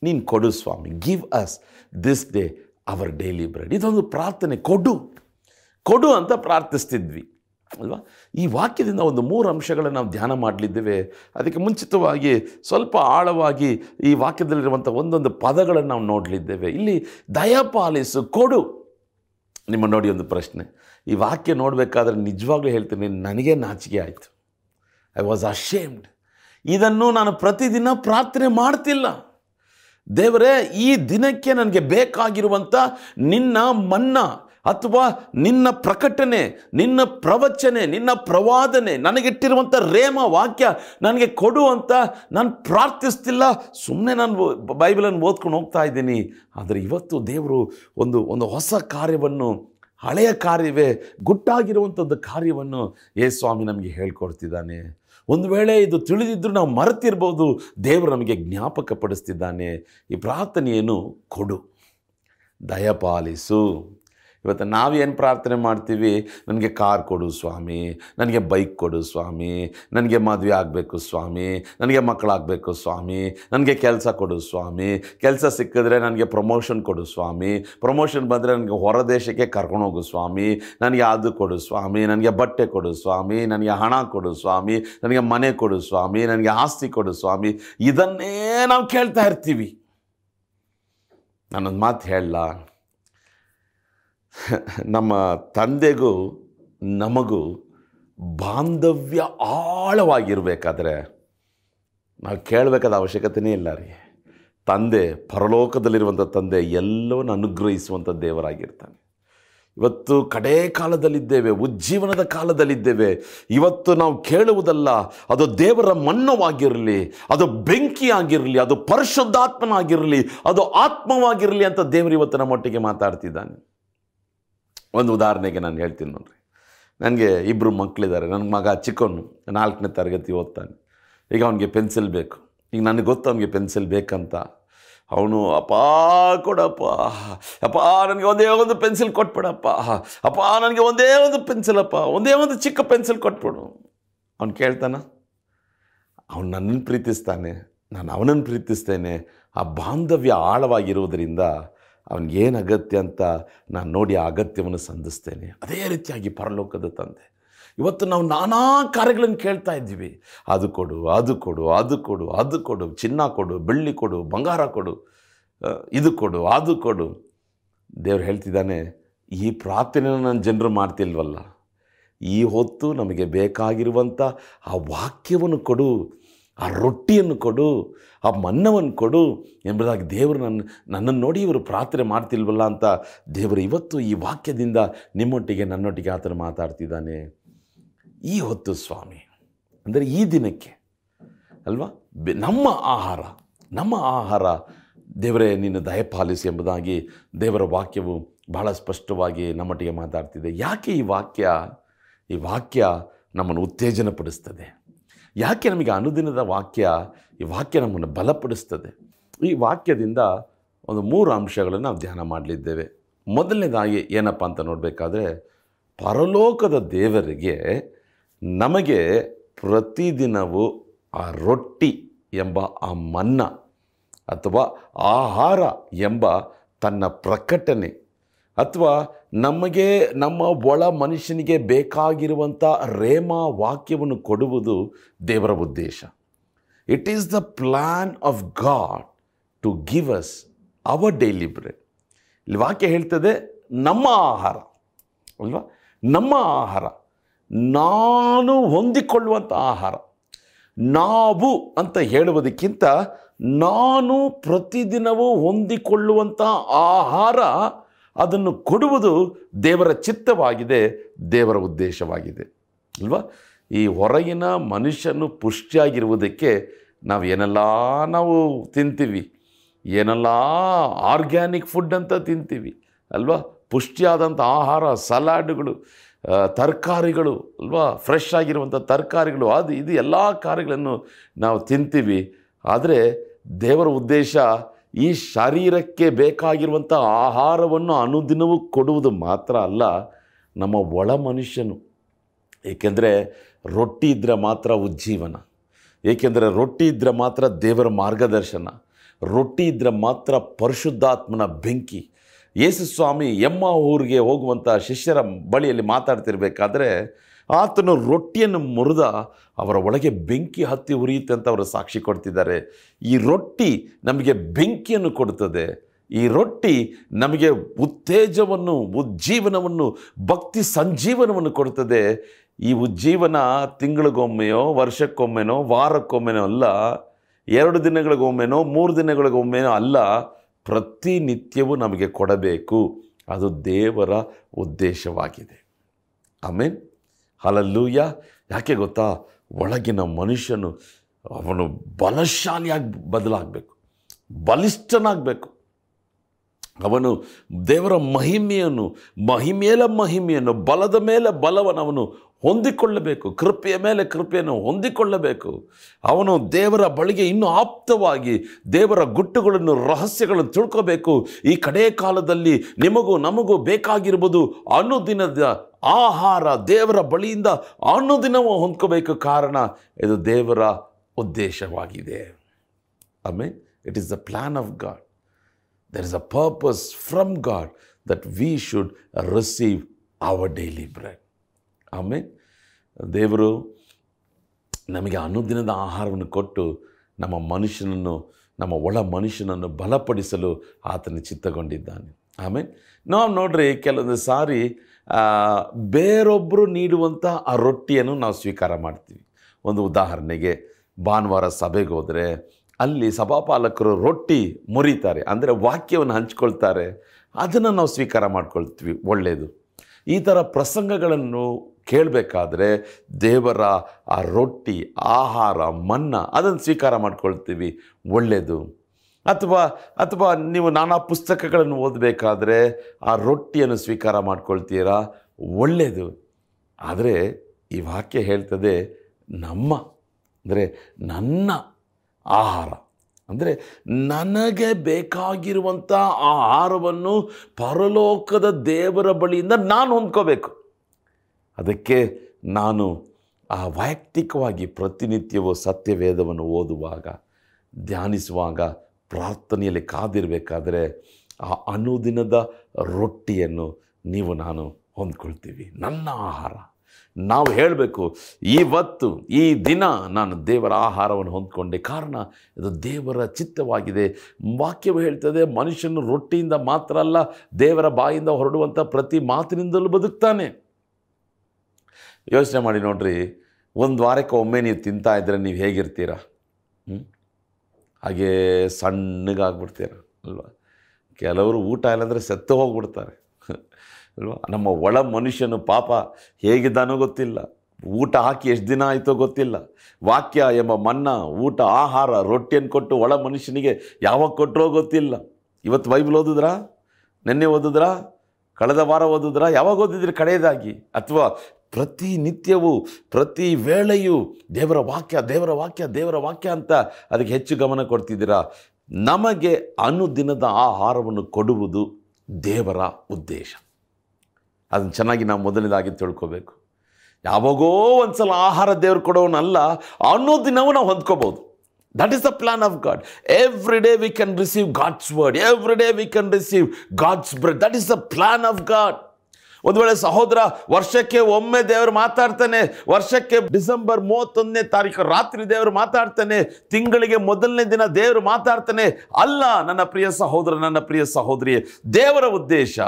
ನೀನು ಕೊಡು ಸ್ವಾಮಿ give us this day our daily bread ಇದೊಂದು ಪ್ರಾರ್ಥನೆ, ಕೊಡು. ಕೊಡು ಅಂತ ಪ್ರಾರ್ಥಿಸ್ತಿದ್ವಿ, ಅಲ್ವಾ? ಈ ವಾಕ್ಯದಿಂದ ಒಂದು ಮೂರು ಅಂಶಗಳನ್ನು ನಾವು ಧ್ಯಾನ ಮಾಡಲಿದ್ದೇವೆ. ಅದಕ್ಕೆ ಮುಂಚಿತವಾಗಿ ಸ್ವಲ್ಪ ಆಳವಾಗಿ ಈ ವಾಕ್ಯದಲ್ಲಿರುವಂಥ ಒಂದೊಂದು ಪದಗಳನ್ನು ನಾವು ನೋಡಲಿದ್ದೇವೆ. ಇಲ್ಲಿ ದಯಪಾಲಿಸು, ಕೊಡು. ನಿಮ್ಮ ನೋಡಿ ಒಂದು ಪ್ರಶ್ನೆ. ಈ ವಾಕ್ಯ ನೋಡಬೇಕಾದ್ರೆ ನಿಜವಾಗ್ಲೂ ಹೇಳ್ತೀನಿ, ನನಗೆ ನಾಚಿಕೆ ಆಯಿತು. ಐ ವಾಸ್ ಅಶೇಮ್ಡ್ ಇದನ್ನು ನಾನು ಪ್ರತಿದಿನ ಪ್ರಾರ್ಥನೆ ಮಾಡ್ತಿಲ್ಲ. ದೇವರೇ, ಈ ದಿನಕ್ಕೆ ನನಗೆ ಬೇಕಾಗಿರುವಂಥ ನಿನ್ನ ಮನ್ನ ಅಥವಾ ನಿನ್ನ ಪ್ರಕಟಣೆ ನಿನ್ನ ಪ್ರವಚನೆ, ನಿನ್ನ ಪ್ರವಾದನೆ ನನಗಿಟ್ಟಿರುವಂಥ ರೇಮ ವಾಕ್ಯ ನನಗೆ ಕೊಡು ಅಂತ ನಾನು ಪ್ರಾರ್ಥಿಸ್ತಿಲ್ಲ. ಸುಮ್ಮನೆ ನಾನು ಬೈಬಲನ್ನು ಓದ್ಕೊಂಡು ಹೋಗ್ತಾ ಇದ್ದೀನಿ. ಆದರೆ ಇವತ್ತು ದೇವರು ಒಂದು ಒಂದು ಹೊಸ ಕಾರ್ಯವನ್ನು, ಹಳೆಯ ಕಾರ್ಯವೇ ಗುಟ್ಟಾಗಿರುವಂಥದ್ದು ಕಾರ್ಯವನ್ನು ಏ ಸ್ವಾಮಿ ನಮಗೆ ಹೇಳ್ಕೊಡ್ತಿದ್ದಾನೆ. ಒಂದು ವೇಳೆ ಇದು ತಿಳಿದಿದ್ದರೂ ನಾವು ಮರೆತಿರ್ಬೋದು, ದೇವರು ನಮಗೆ ಜ್ಞಾಪಕ ಪಡಿಸ್ತಿದ್ದಾನೆ ಈ ಪ್ರಾರ್ಥನೆಯನ್ನು ಕೊಡು. ದಯಪಾಲಿಸು. ಇವತ್ತು ನಾವೇನು ಪ್ರಾರ್ಥನೆ ಮಾಡ್ತೀವಿ? ನನಗೆ ಕಾರ್ ಕೊಡು ಸ್ವಾಮಿ, ನನಗೆ ಬೈಕ್ ಕೊಡು ಸ್ವಾಮಿ, ನನಗೆ ಮದುವೆ ಆಗಬೇಕು ಸ್ವಾಮಿ, ನನಗೆ ಮಕ್ಕಳಾಗಬೇಕು ಸ್ವಾಮಿ, ನನಗೆ ಕೆಲಸ ಕೊಡು ಸ್ವಾಮಿ, ಕೆಲಸ ಸಿಕ್ಕಿದ್ರೆ ನನಗೆ ಪ್ರಮೋಷನ್ ಕೊಡು ಸ್ವಾಮಿ ಪ್ರಮೋಷನ್ ಬಂದರೆ ನನಗೆ ಹೊರ ದೇಶಕ್ಕೆ ಕರ್ಕೊಂಡೋಗು ಸ್ವಾಮಿ, ನನಗೆ ಅದು ಕೊಡು ಸ್ವಾಮಿ, ನನಗೆ ಬಟ್ಟೆ ಕೊಡು ಸ್ವಾಮಿ, ನನಗೆ ಹಣ ಕೊಡು ಸ್ವಾಮಿ, ನನಗೆ ಮನೆ ಕೊಡು ಸ್ವಾಮಿ, ನನಗೆ ಆಸ್ತಿ ಕೊಡು ಸ್ವಾಮಿ, ಇದನ್ನೇ ನಾವು ಕೇಳ್ತಾ ಇರ್ತೀವಿ. ನಾನೊಂದು ಮಾತು ಹೇಳಲ್ಲ ನಮ್ಮ ತಂದೆಗೂ, ನಮಗೂ ಬಾಂಧವ್ಯ ಆಳವಾಗಿರಬೇಕಾದ್ರೆ ನಾವು ಕೇಳಬೇಕಾದ ಅವಶ್ಯಕತೆಯೇ ಇಲ್ಲ ರೀ. ತಂದೆ ಪರಲೋಕದಲ್ಲಿರುವಂಥ ತಂದೆ ಎಲ್ಲವನ್ನು ಅನುಗ್ರಹಿಸುವಂಥ ದೇವರಾಗಿರ್ತಾನೆ. ಇವತ್ತು ಕಡೇ ಕಾಲದಲ್ಲಿದ್ದೇವೆ ಉಜ್ಜೀವನದ ಕಾಲದಲ್ಲಿದ್ದೇವೆ. ಇವತ್ತು ನಾವು ಕೇಳುವುದಲ್ಲ, ಅದು ದೇವರ ಮಣ್ಣವಾಗಿರಲಿ ಅದು ಬೆಂಕಿ ಆಗಿರಲಿ ಅದು ಪರಿಶುದ್ಧಾತ್ಮನಾಗಿರಲಿ, ಅದು ಆತ್ಮವಾಗಿರಲಿ ಅಂತ ದೇವರು ಇವತ್ತು ನಮ್ಮೊಟ್ಟಿಗೆ ಮಾತಾಡ್ತಿದ್ದಾನೆ. ಒಂದು ಉದಾಹರಣೆಗೆ ನಾನು ಹೇಳ್ತೀನಿ ನೋಡ್ರಿ. ನನಗೆ ಇಬ್ಬರು ಮಕ್ಕಳಿದ್ದಾರೆ ನನ್ನ ಮಗ ಚಿಕ್ಕವನು ನಾಲ್ಕನೇ ತರಗತಿ ಓದ್ತಾನೆ. ಈಗ ಅವನಿಗೆ ಪೆನ್ಸಿಲ್ ಬೇಕು. ಈಗ ನನಗೆ ಗೊತ್ತು ಅವನಿಗೆ ಪೆನ್ಸಿಲ್ ಬೇಕಂತ. ಅವನು, ಅಪ್ಪ ಕೊಡಪ್ಪ. ಅಪ್ಪ, ನನಗೆ ಒಂದೇ ಒಂದು ಪೆನ್ಸಿಲ್ ಕೊಟ್ಬಿಡಪ್ಪ. ಅಪ್ಪ, ನನಗೆ ಒಂದೇ ಒಂದು ಪೆನ್ಸಿಲ್ ಅಪ್ಪ. ಒಂದೇ ಒಂದು ಚಿಕ್ಕ ಪೆನ್ಸಿಲ್ ಕೊಟ್ಬಿಡು. ಅವ್ನು ಕೇಳ್ತಾನ. ಅವನು ನನ್ನನ್ನು ಪ್ರೀತಿಸ್ತಾನೆ. ನಾನು ಅವನನ್ನು ಪ್ರೀತಿಸ್ತೇನೆ. ಆ ಬಾಂಧವ್ಯ ಆಳವಾಗಿರುವುದರಿಂದ ಅವನಿಗೇನು ಅಗತ್ಯ ಅಂತ ನಾನು ನೋಡಿ ಆ ಅಗತ್ಯವನ್ನು ಸಂಧಿಸ್ತೇನೆ. ಅದೇ ರೀತಿಯಾಗಿ ಪರಲೋಕದ ತಂದೆ. ಇವತ್ತು ನಾವು ನಾನಾ ಕಾರ್ಯಗಳನ್ನು ಕೇಳ್ತಾ ಇದ್ದೀವಿ. ಅದು ಕೊಡು ಅದು ಕೊಡು ಅದು ಕೊಡು ಅದು ಕೊಡು, ಚಿನ್ನ ಕೊಡು, ಬೆಳ್ಳಿ ಕೊಡು, ಬಂಗಾರ ಕೊಡು ಇದು ಕೊಡು, ಅದು ಕೊಡು. ದೇವ್ರು ಹೇಳ್ತಿದ್ದಾನೆ, ಈ ಪ್ರಾರ್ಥನೆ ನನ್ನ ಜನರು ಮಾಡ್ತಿಲ್ವಲ್ಲ? ಈ ಹೊತ್ತು ನಮಗೆ ಬೇಕಾಗಿರುವಂಥ ಆ ವಾಕ್ಯವನ್ನು ಕೊಡು. ಆ ರೊಟ್ಟಿಯನ್ನು ಕೊಡು, ಆ ಮನ್ನವನ್ನು ಕೊಡು ಎಂಬುದಾಗಿ ದೇವರು ನನ್ನ, ನನ್ನನ್ನು ನೋಡಿ ಇವರು ಪ್ರಾರ್ಥನೆ ಮಾಡ್ತಿಲ್ವಲ್ಲ ಅಂತ ದೇವರು ಇವತ್ತು ಈ ವಾಕ್ಯದಿಂದ ನಿಮ್ಮೊಟ್ಟಿಗೆ ನನ್ನೊಟ್ಟಿಗೆ ಆತನು ಮಾತಾಡ್ತಿದ್ದಾನೆ. ಈ ಹೊತ್ತು ಸ್ವಾಮಿ, ಅಂದರೆ ಈ ದಿನಕ್ಕೆ ಅಲ್ವಾ? ನಮ್ಮ ಆಹಾರ ನಮ್ಮ ಆಹಾರ ದೇವರೇ ನಿನ್ನ ದಯಪಾಲಿಸಿ ಎಂಬುದಾಗಿ ದೇವರ ವಾಕ್ಯವು ಬಹಳ ಸ್ಪಷ್ಟವಾಗಿ ನಮ್ಮೊಟ್ಟಿಗೆ ಮಾತಾಡ್ತಿದೆ. ಯಾಕೆ ಈ ವಾಕ್ಯ? ಈ ವಾಕ್ಯ ನಮ್ಮನ್ನು ಉತ್ತೇಜನಪಡಿಸ್ತದೆ. ಯಾಕೆ ನಮಗೆ ಅನುದಿನದ ವಾಕ್ಯ ಈ ವಾಕ್ಯ ನಮ್ಮನ್ನು ಬಲಪಡಿಸ್ತದೆ? ಈ ವಾಕ್ಯದಿಂದ ಒಂದು ಮೂರು ಅಂಶಗಳನ್ನು ನಾವು ಧ್ಯಾನ ಮಾಡಲಿದ್ದೇವೆ. ಮೊದಲನೇದಾಗಿ ಏನಪ್ಪ ಅಂತ ನೋಡಬೇಕಾದ್ರೆ, ಪರಲೋಕದ ದೇವರಿಗೆ ನಮಗೆ ಪ್ರತಿದಿನವೂ ಆ ರೊಟ್ಟಿ ಎಂಬ ಆ ಮನ್ನ ಅಥವಾ ಆಹಾರ ಎಂಬ ತನ್ನ ಪ್ರಕಟಣೆ ಅಥವಾ ನಮಗೆ ನಮ್ಮ ಒಳ ಮನುಷ್ಯನಿಗೆ ಬೇಕಾಗಿರುವಂಥ ರೇಮ ವಾಕ್ಯವನ್ನು ಕೊಡುವುದು ದೇವರ ಉದ್ದೇಶ. It is the plan of God to give us our daily bread ಇಲ್ಲಿ ವಾಕ್ಯ ಹೇಳ್ತದೆ, ನಮ್ಮ ಆಹಾರ. ಅಲ್ವಾ? ನಮ್ಮ ಆಹಾರ. ನಾನು ಹೊಂದಿಕೊಳ್ಳುವಂಥ ಆಹಾರ. ನಾವು ಅಂತ ಹೇಳುವುದಕ್ಕಿಂತ ನಾನು ಪ್ರತಿದಿನವೂ ಹೊಂದಿಕೊಳ್ಳುವಂಥ ಆಹಾರ ಅದನ್ನು ಕೊಡುವುದು ದೇವರ ಚಿತ್ತವಾಗಿದೆ, ದೇವರ ಉದ್ದೇಶವಾಗಿದೆ. ಅಲ್ವಾ? ಈ ಹೊರಗಿನ ಮನುಷ್ಯನು ಪುಷ್ಟಿಯಾಗಿರುವುದಕ್ಕೆ ನಾವು ಏನೆಲ್ಲ ನಾವು ತಿಂತೀವಿ, ಏನೆಲ್ಲ ಆರ್ಗ್ಯಾನಿಕ್ ಫುಡ್ ಅಂತ ತಿಂತೀವಿ, ಅಲ್ವಾ? ಪುಷ್ಟಿಯಾದಂಥ ಆಹಾರ, ಸಲಾಡ್ಗಳು ತರಕಾರಿಗಳು, ಅಲ್ವಾ? ಫ್ರೆಶ್ ಆಗಿರುವಂಥ ತರಕಾರಿಗಳು, ಅದು ಇದು ಎಲ್ಲ ಕಾರ್ಯಗಳನ್ನು ನಾವು ತಿಂತೀವಿ. ಆದರೆ ದೇವರ ಉದ್ದೇಶ ಈ ಶರೀರಕ್ಕೆ ಬೇಕಾಗಿರುವಂಥ ಆಹಾರವನ್ನು ಅನುದಿನವೂ ಕೊಡುವುದು ಮಾತ್ರ ಅಲ್ಲ, ನಮ್ಮ ಒಳ ಮನುಷ್ಯನು. ಏಕೆಂದರೆ ರೊಟ್ಟಿ ಇದ್ದರೆ ಮಾತ್ರ ಉಜ್ಜೀವನ. ಏಕೆಂದರೆ ರೊಟ್ಟಿ ಇದ್ದರೆ ಮಾತ್ರ ದೇವರ ಮಾರ್ಗದರ್ಶನ. ರೊಟ್ಟಿ ಇದ್ದರೆ ಮಾತ್ರ ಪರಿಶುದ್ಧಾತ್ಮನ ಬೆಂಕಿ. ಯೇಸು ಸ್ವಾಮಿ, ಎಮ್ಮ ಊರಿಗೆ ಹೋಗುವಂಥ ಶಿಷ್ಯರ ಬಳಿಯಲ್ಲಿ ಮಾತಾಡ್ತಿರ್ಬೇಕಾದ್ರೆ ಆತನು ರೊಟ್ಟಿಯನ್ನು ಮುರಿದ ಅವರ ಒಳಗೆ ಬೆಂಕಿ ಹತ್ತಿ ಉರಿಯುತ್ತೆ ಅಂತ ಅವರು ಸಾಕ್ಷಿ ಕೊಡ್ತಿದ್ದಾರೆ. ಈ ರೊಟ್ಟಿ ನಮಗೆ ಬೆಂಕಿಯನ್ನು ಕೊಡುತ್ತದೆ. ಈ ರೊಟ್ಟಿ ನಮಗೆ ಉತ್ತೇಜವನ್ನು, ಉಜ್ಜೀವನವನ್ನು, ಭಕ್ತಿ ಸಂಜೀವನವನ್ನು ಕೊಡುತ್ತದೆ. ಈ ಉಜ್ಜೀವನ ತಿಂಗಳಿಗೊಮ್ಮೆಯೋ ವರ್ಷಕ್ಕೊಮ್ಮೆನೋ, ವಾರಕ್ಕೊಮ್ಮೆನೋ ಅಲ್ಲ, ಎರಡು ದಿನಗಳಿಗೊಮ್ಮೆನೋ, ಮೂರು ದಿನಗಳಿಗೊಮ್ಮೆನೋ ಅಲ್ಲ, ಪ್ರತಿನಿತ್ಯವೂ ನಮಗೆ ಕೊಡಬೇಕು. ಅದು ದೇವರ ಉದ್ದೇಶವಾಗಿದೆ. ಆಮೇನ್. ಹಲಲ್ಲೂಯ. ಯಾಕೆ ಗೊತ್ತಾ? ಒಳಗಿನ ಮನುಷ್ಯನು ಅವನು ಬಲಶಾಲಿಯಾಗಿ ಬದಲಾಗಬೇಕು. ಬಲಿಷ್ಠನಾಗಬೇಕು. ಅವನು ದೇವರ ಮಹಿಮೆಯನ್ನು, ಮಹಿಮೇಲ ಮಹಿಮೆಯನ್ನು, ಬಲದ ಮೇಲೆ ಬಲವನ್ನು ಹೊಂದಿಕೊಳ್ಳಬೇಕು. ಕೃಪೆಯ ಮೇಲೆ ಕೃಪೆಯನ್ನು ಹೊಂದಿಕೊಳ್ಳಬೇಕು. ಅವನು ದೇವರ ಬಳಿಗೆ ಇನ್ನೂ ಆಪ್ತವಾಗಿ ದೇವರ ಗುಟ್ಟುಗಳನ್ನು, ರಹಸ್ಯಗಳನ್ನು ತಿಳ್ಕೋಬೇಕು. ಈ ಕಡೆಯ ಕಾಲದಲ್ಲಿ ನಿಮಗೂ ನಮಗೂ ಬೇಕಾಗಿರ್ಬೋದು ಅನುದಿನದ ಆಹಾರ ದೇವರ ಬಳಿಯಿಂದ ಅನುದಿನವೂ ಹೊಂದ್ಕೋಬೇಕು ಕಾರಣ ಇದು ದೇವರ ಉದ್ದೇಶವಾಗಿದೆ. ಆಮೇಲೆ it is the plan of God there is a purpose from God that we should receive our daily bread ಆಮೇಲೆ ದೇವರು ನಮಗೆ ಅನುದಿನದ ಆಹಾರವನ್ನು ಕೊಟ್ಟು ನಮ್ಮ ಮನುಷ್ಯನನ್ನು, ನಮ್ಮ ಒಳ ಮನುಷ್ಯನನ್ನು ಬಲಪಡಿಸಲು ಆತನ ಚಿತ್ತಗೊಂಡಿದ್ದಾನೆ. ಆಮೇಲೆ ನಾವು ನೋಡ್ರಿ ಕೆಲವೊಂದು ಸಾರಿ ಬೇರೊಬ್ಬರು ನೀಡುವಂಥ ಆ ರೊಟ್ಟಿಯನ್ನು ನಾವು ಸ್ವೀಕಾರ ಮಾಡ್ತೀವಿ. ಒಂದು ಉದಾಹರಣೆಗೆ ಭಾನುವಾರ ಸಭೆಗೆ ಹೋದರೆ ಅಲ್ಲಿ ಸಭಾಪಾಲಕರು ರೊಟ್ಟಿ ಮುರಿತಾರೆ, ಅಂದರೆ ವಾಕ್ಯವನ್ನು ಹಂಚ್ಕೊಳ್ತಾರೆ, ಅದನ್ನು ನಾವು ಸ್ವೀಕಾರ ಮಾಡ್ಕೊಳ್ತೀವಿ ಒಳ್ಳೆಯದು ಈ ಥರ ಪ್ರಸಂಗಗಳನ್ನು ಕೇಳಬೇಕಾದ್ರೆ ದೇವರ ಆ ರೊಟ್ಟಿ, ಆಹಾರ, ಮನ್ನ, ಅದನ್ನು ಸ್ವೀಕಾರ ಮಾಡ್ಕೊಳ್ತೀವಿ ಒಳ್ಳೆಯದು ಅಥವಾ ಅಥವಾ ನೀವು ನಾನಾ ಪುಸ್ತಕಗಳನ್ನು ಓದಬೇಕಾದ್ರೆ ಆ ರೊಟ್ಟಿಯನ್ನು ಸ್ವೀಕಾರ ಮಾಡ್ಕೊಳ್ತೀರಾ? ಒಳ್ಳೆಯದು ಆದರೆ ಈ ವಾಕ್ಯ ಹೇಳ್ತದೆ ನಮ್ಮ, ಅಂದರೆ ನನ್ನ ಆಹಾರ. ಅಂದರೆ ನನಗೆ ಬೇಕಾಗಿರುವಂಥ ಆಹಾರವನ್ನು ಪರಲೋಕದ ದೇವರ ಬಳಿಯಿಂದ ನಾನು ಹೊಂದ್ಕೋಬೇಕು. ಅದಕ್ಕೆ ನಾನು ಆ ವೈಯಕ್ತಿಕವಾಗಿ ಪ್ರತಿನಿತ್ಯವೂ ಸತ್ಯವೇದವನ್ನು ಓದುವಾಗ, ಧ್ಯಾನಿಸುವಾಗ ಪ್ರಾರ್ಥನೆಯಲ್ಲಿ ಕಾದಿರಬೇಕಾದ್ರೆ ಆ ಅನುದಿನದ ರೊಟ್ಟಿಯನ್ನು ನೀವು ನಾನು ಹೊಂದ್ಕೊಳ್ತೀವಿ. ನನ್ನ ಆಹಾರ. ನಾವು ಹೇಳಬೇಕು, ಇವತ್ತು, ಈ ದಿನ ನಾನು ದೇವರ ಆಹಾರವನ್ನು ಹೊಂದ್ಕೊಂಡೆ. ಕಾರಣ, ಇದು ದೇವರ ಚಿತ್ತವಾಗಿದೆ. ವಾಕ್ಯವು ಹೇಳ್ತದೆ, ಮನುಷ್ಯನು ರೊಟ್ಟಿಯಿಂದ ಮಾತ್ರ ಅಲ್ಲ, ದೇವರ ಬಾಯಿಂದ ಹೊರಡುವಂಥ ಪ್ರತಿ ಮಾತಿನಿಂದಲೂ ಬದುಕ್ತಾನೆ. ಯೋಚನೆ ಮಾಡಿ ನೋಡ್ರಿ, ಒಂದು ವಾರಕ್ಕೆ ಒಮ್ಮೆ ನೀವು ತಿಂತಾ ಇದ್ದರೆ ನೀವು ಹೇಗಿರ್ತೀರಾ? ಹ್ಮ್? ಹಾಗೇ ಸಣ್ಣಗಾಗ್ಬಿಡ್ತೀರ ಅಲ್ವಾ? ಕೆಲವರು ಊಟ ಇಲ್ಲಾಂದರೆ ಸತ್ತು ಹೋಗ್ಬಿಡ್ತಾರೆ, ಅಲ್ವಾ? ನಮ್ಮ ಒಳ ಮನುಷ್ಯನು ಪಾಪ ಹೇಗಿದ್ದಾನೋ ಗೊತ್ತಿಲ್ಲ. ಊಟ ಹಾಕಿ ಎಷ್ಟು ದಿನ ಆಯಿತೋ ಗೊತ್ತಿಲ್ಲ. ವಾಕ್ಯ ಎಂಬ ಮನ್ನ, ಊಟ, ಆಹಾರ, ರೊಟ್ಟಿಯನ್ನು ಕೊಟ್ಟು ಒಳ ಮನುಷ್ಯನಿಗೆ ಯಾವಾಗ ಕೊಟ್ಟರೋ ಗೊತ್ತಿಲ್ಲ. ಇವತ್ತು ಬೈಬಲ್ ಓದಿದ್ರಾ? ನಿನ್ನೆ ಓದಿದ್ರಾ? ಕಳೆದ ವಾರ ಓದಿದ್ರಾ? ಯಾವಾಗ ಓದಿದ್ರಿ ಕಡೆಯದಾಗಿ? ಅಥವಾ ಪ್ರತಿನಿತ್ಯವೂ ಪ್ರತಿ ವೇಳೆಯೂ ದೇವರ ವಾಕ್ಯ ದೇವರ ವಾಕ್ಯ ದೇವರ ವಾಕ್ಯ ಅಂತ ಅದಕ್ಕೆ ಹೆಚ್ಚು ಗಮನ ಕೊಡ್ತಿದ್ದೀರಾ? ನಮಗೆ ಅನುದಿನದ ಆಹಾರವನ್ನು ಕೊಡುವುದು ದೇವರ ಉದ್ದೇಶ. ಅದನ್ನು ಚೆನ್ನಾಗಿ ನಾವು ಮೊದಲನೇದಾಗಿ ತಿಳ್ಕೋಬೇಕು. ಯಾವಾಗೋ ಒಂದ್ಸಲ ಆಹಾರ ದೇವರು ಕೊಡೋನಲ್ಲ ಅನ್ನೋ ದಿನವೂ ನಾವು ಹೊಂದ್ಕೋಬೋದು. That is the plan of God every day we can receive God's word every day we can receive God's bread that is the plan of God ಒಂದು ವೇಳೆ ಸಹೋದರ, ವರ್ಷಕ್ಕೆ ಒಮ್ಮೆ ದೇವರು ಮಾತಾಡ್ತಾನೆ, ವರ್ಷಕ್ಕೆ ಡಿಸೆಂಬರ್ ಮೂವತ್ತೊಂದನೇ ತಾರೀಕು ರಾತ್ರಿ ದೇವರು ಮಾತಾಡ್ತಾನೆ, ತಿಂಗಳಿಗೆ ಮೊದಲನೇ ದಿನ ದೇವರು ಮಾತಾಡ್ತಾನೆ, ಅಲ್ಲ ನನ್ನ ಪ್ರಿಯ ಸಹೋದರ, ನನ್ನ ಪ್ರಿಯ ಸಹೋದರಿ, ದೇವರ ಉದ್ದೇಶ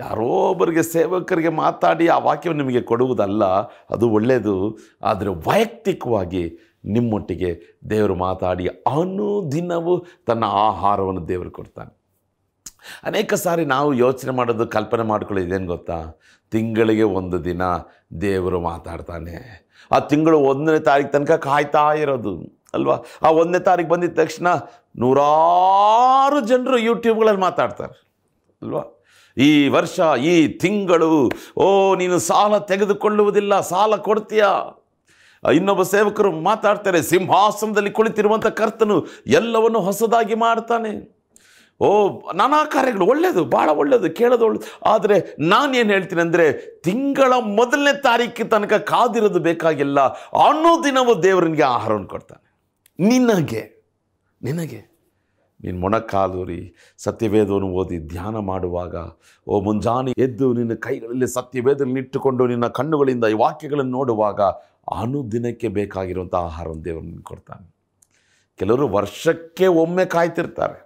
ಯಾರೋ ಒಬ್ಬರಿಗೆ ಸೇವಕರಿಗೆ ಮಾತಾಡಿ ಆ ವಾಕ್ಯವನ್ನು ನಿಮಗೆ ಕೊಡುವುದಲ್ಲ, ಅದು ಒಳ್ಳೆಯದು. ಆದರೆ ವೈಯಕ್ತಿಕವಾಗಿ ನಿಮ್ಮೊಟ್ಟಿಗೆ ದೇವರು ಮಾತಾಡಿ ಅನುದಿನವೂ ತನ್ನ ಆಹಾರವನ್ನು ದೇವರು ಕೊಡ್ತಾನೆ. ಅನೇಕ ಸಾರಿ ನಾವು ಯೋಚನೆ ಮಾಡೋದು, ಕಲ್ಪನೆ ಮಾಡ್ಕೊಳ್ಳೋದು ಇದೇನು ಗೊತ್ತಾ? ತಿಂಗಳಿಗೆ ಒಂದು ದಿನ ದೇವರು ಮಾತಾಡ್ತಾನೆ. ಆ ತಿಂಗಳು ಒಂದನೇ ತಾರೀಕು ತನಕ ಕಾಯ್ತಾ ಇರೋದು, ಅಲ್ವಾ? ಆ ಒಂದನೇ ತಾರೀಕು ಬಂದಿದ ತಕ್ಷಣ ನೂರಾರು ಜನರು ಯೂಟ್ಯೂಬ್ಗಳಲ್ಲಿ ಮಾತಾಡ್ತಾರೆ, ಅಲ್ವಾ? ಈ ವರ್ಷ, ಈ ತಿಂಗಳು, ಓ, ನೀನು ಸಾಲ ತೆಗೆದುಕೊಳ್ಳುವುದಿಲ್ಲ, ಸಾಲ ಕೊಡ್ತೀಯಾ? ಇನ್ನೊಬ್ಬ ಸೇವಕರು ಮಾತಾಡ್ತಾರೆ, ಸಿಂಹಾಸನದಲ್ಲಿ ಕುಳಿತಿರುವಂಥ ಕರ್ತನು ಎಲ್ಲವನ್ನು ಹೊಸದಾಗಿ ಮಾಡ್ತಾನೆ. ಓ, ನಾನಾ ಕಾರ್ಯಗಳು ಒಳ್ಳೆಯದು ಭಾಳ ಒಳ್ಳೆಯದು ಕೇಳೋದು ಒಳ್ಳೆಯದು ಆದರೆ ನಾನೇನು ಹೇಳ್ತೀನಿ ಅಂದರೆ ತಿಂಗಳ ಮೊದಲನೇ ತಾರೀಕು ತನಕ ಕಾದಿರೋದು ಬೇಕಾಗಿಲ್ಲ, ಅನ್ನೋ ದಿನವೂ ದೇವರನಿಗೆ ಆಹಾರವನ್ನು ಕೊಡ್ತಾನೆ. ನಿನಗೆ ನಿನಗೆ. ನೀನು ಮೊಣಕಾಲೂರಿ, ಸತ್ಯವೇದವನ್ನು ಓದಿ ಧ್ಯಾನ ಮಾಡುವಾಗ, ಓ ಮುಂಜಾನೆ ಎದ್ದು ನಿನ್ನ ಕೈಗಳಲ್ಲಿ ಸತ್ಯವೇದವನ್ನು ಇಟ್ಟುಕೊಂಡು ನಿನ್ನ ಕಣ್ಣುಗಳಿಂದ ಈ ವಾಕ್ಯಗಳನ್ನು ನೋಡುವಾಗ ಅನುದಿನಕ್ಕೆ ಬೇಕಾಗಿರುವಂಥ ಆಹಾರವನ್ನು ದೇವರನ್ನು ಕೊಡ್ತಾನೆ. ಕೆಲವರು ವರ್ಷಕ್ಕೆ ಒಮ್ಮೆ ಕಾಯ್ತಿರ್ತಾರೆ.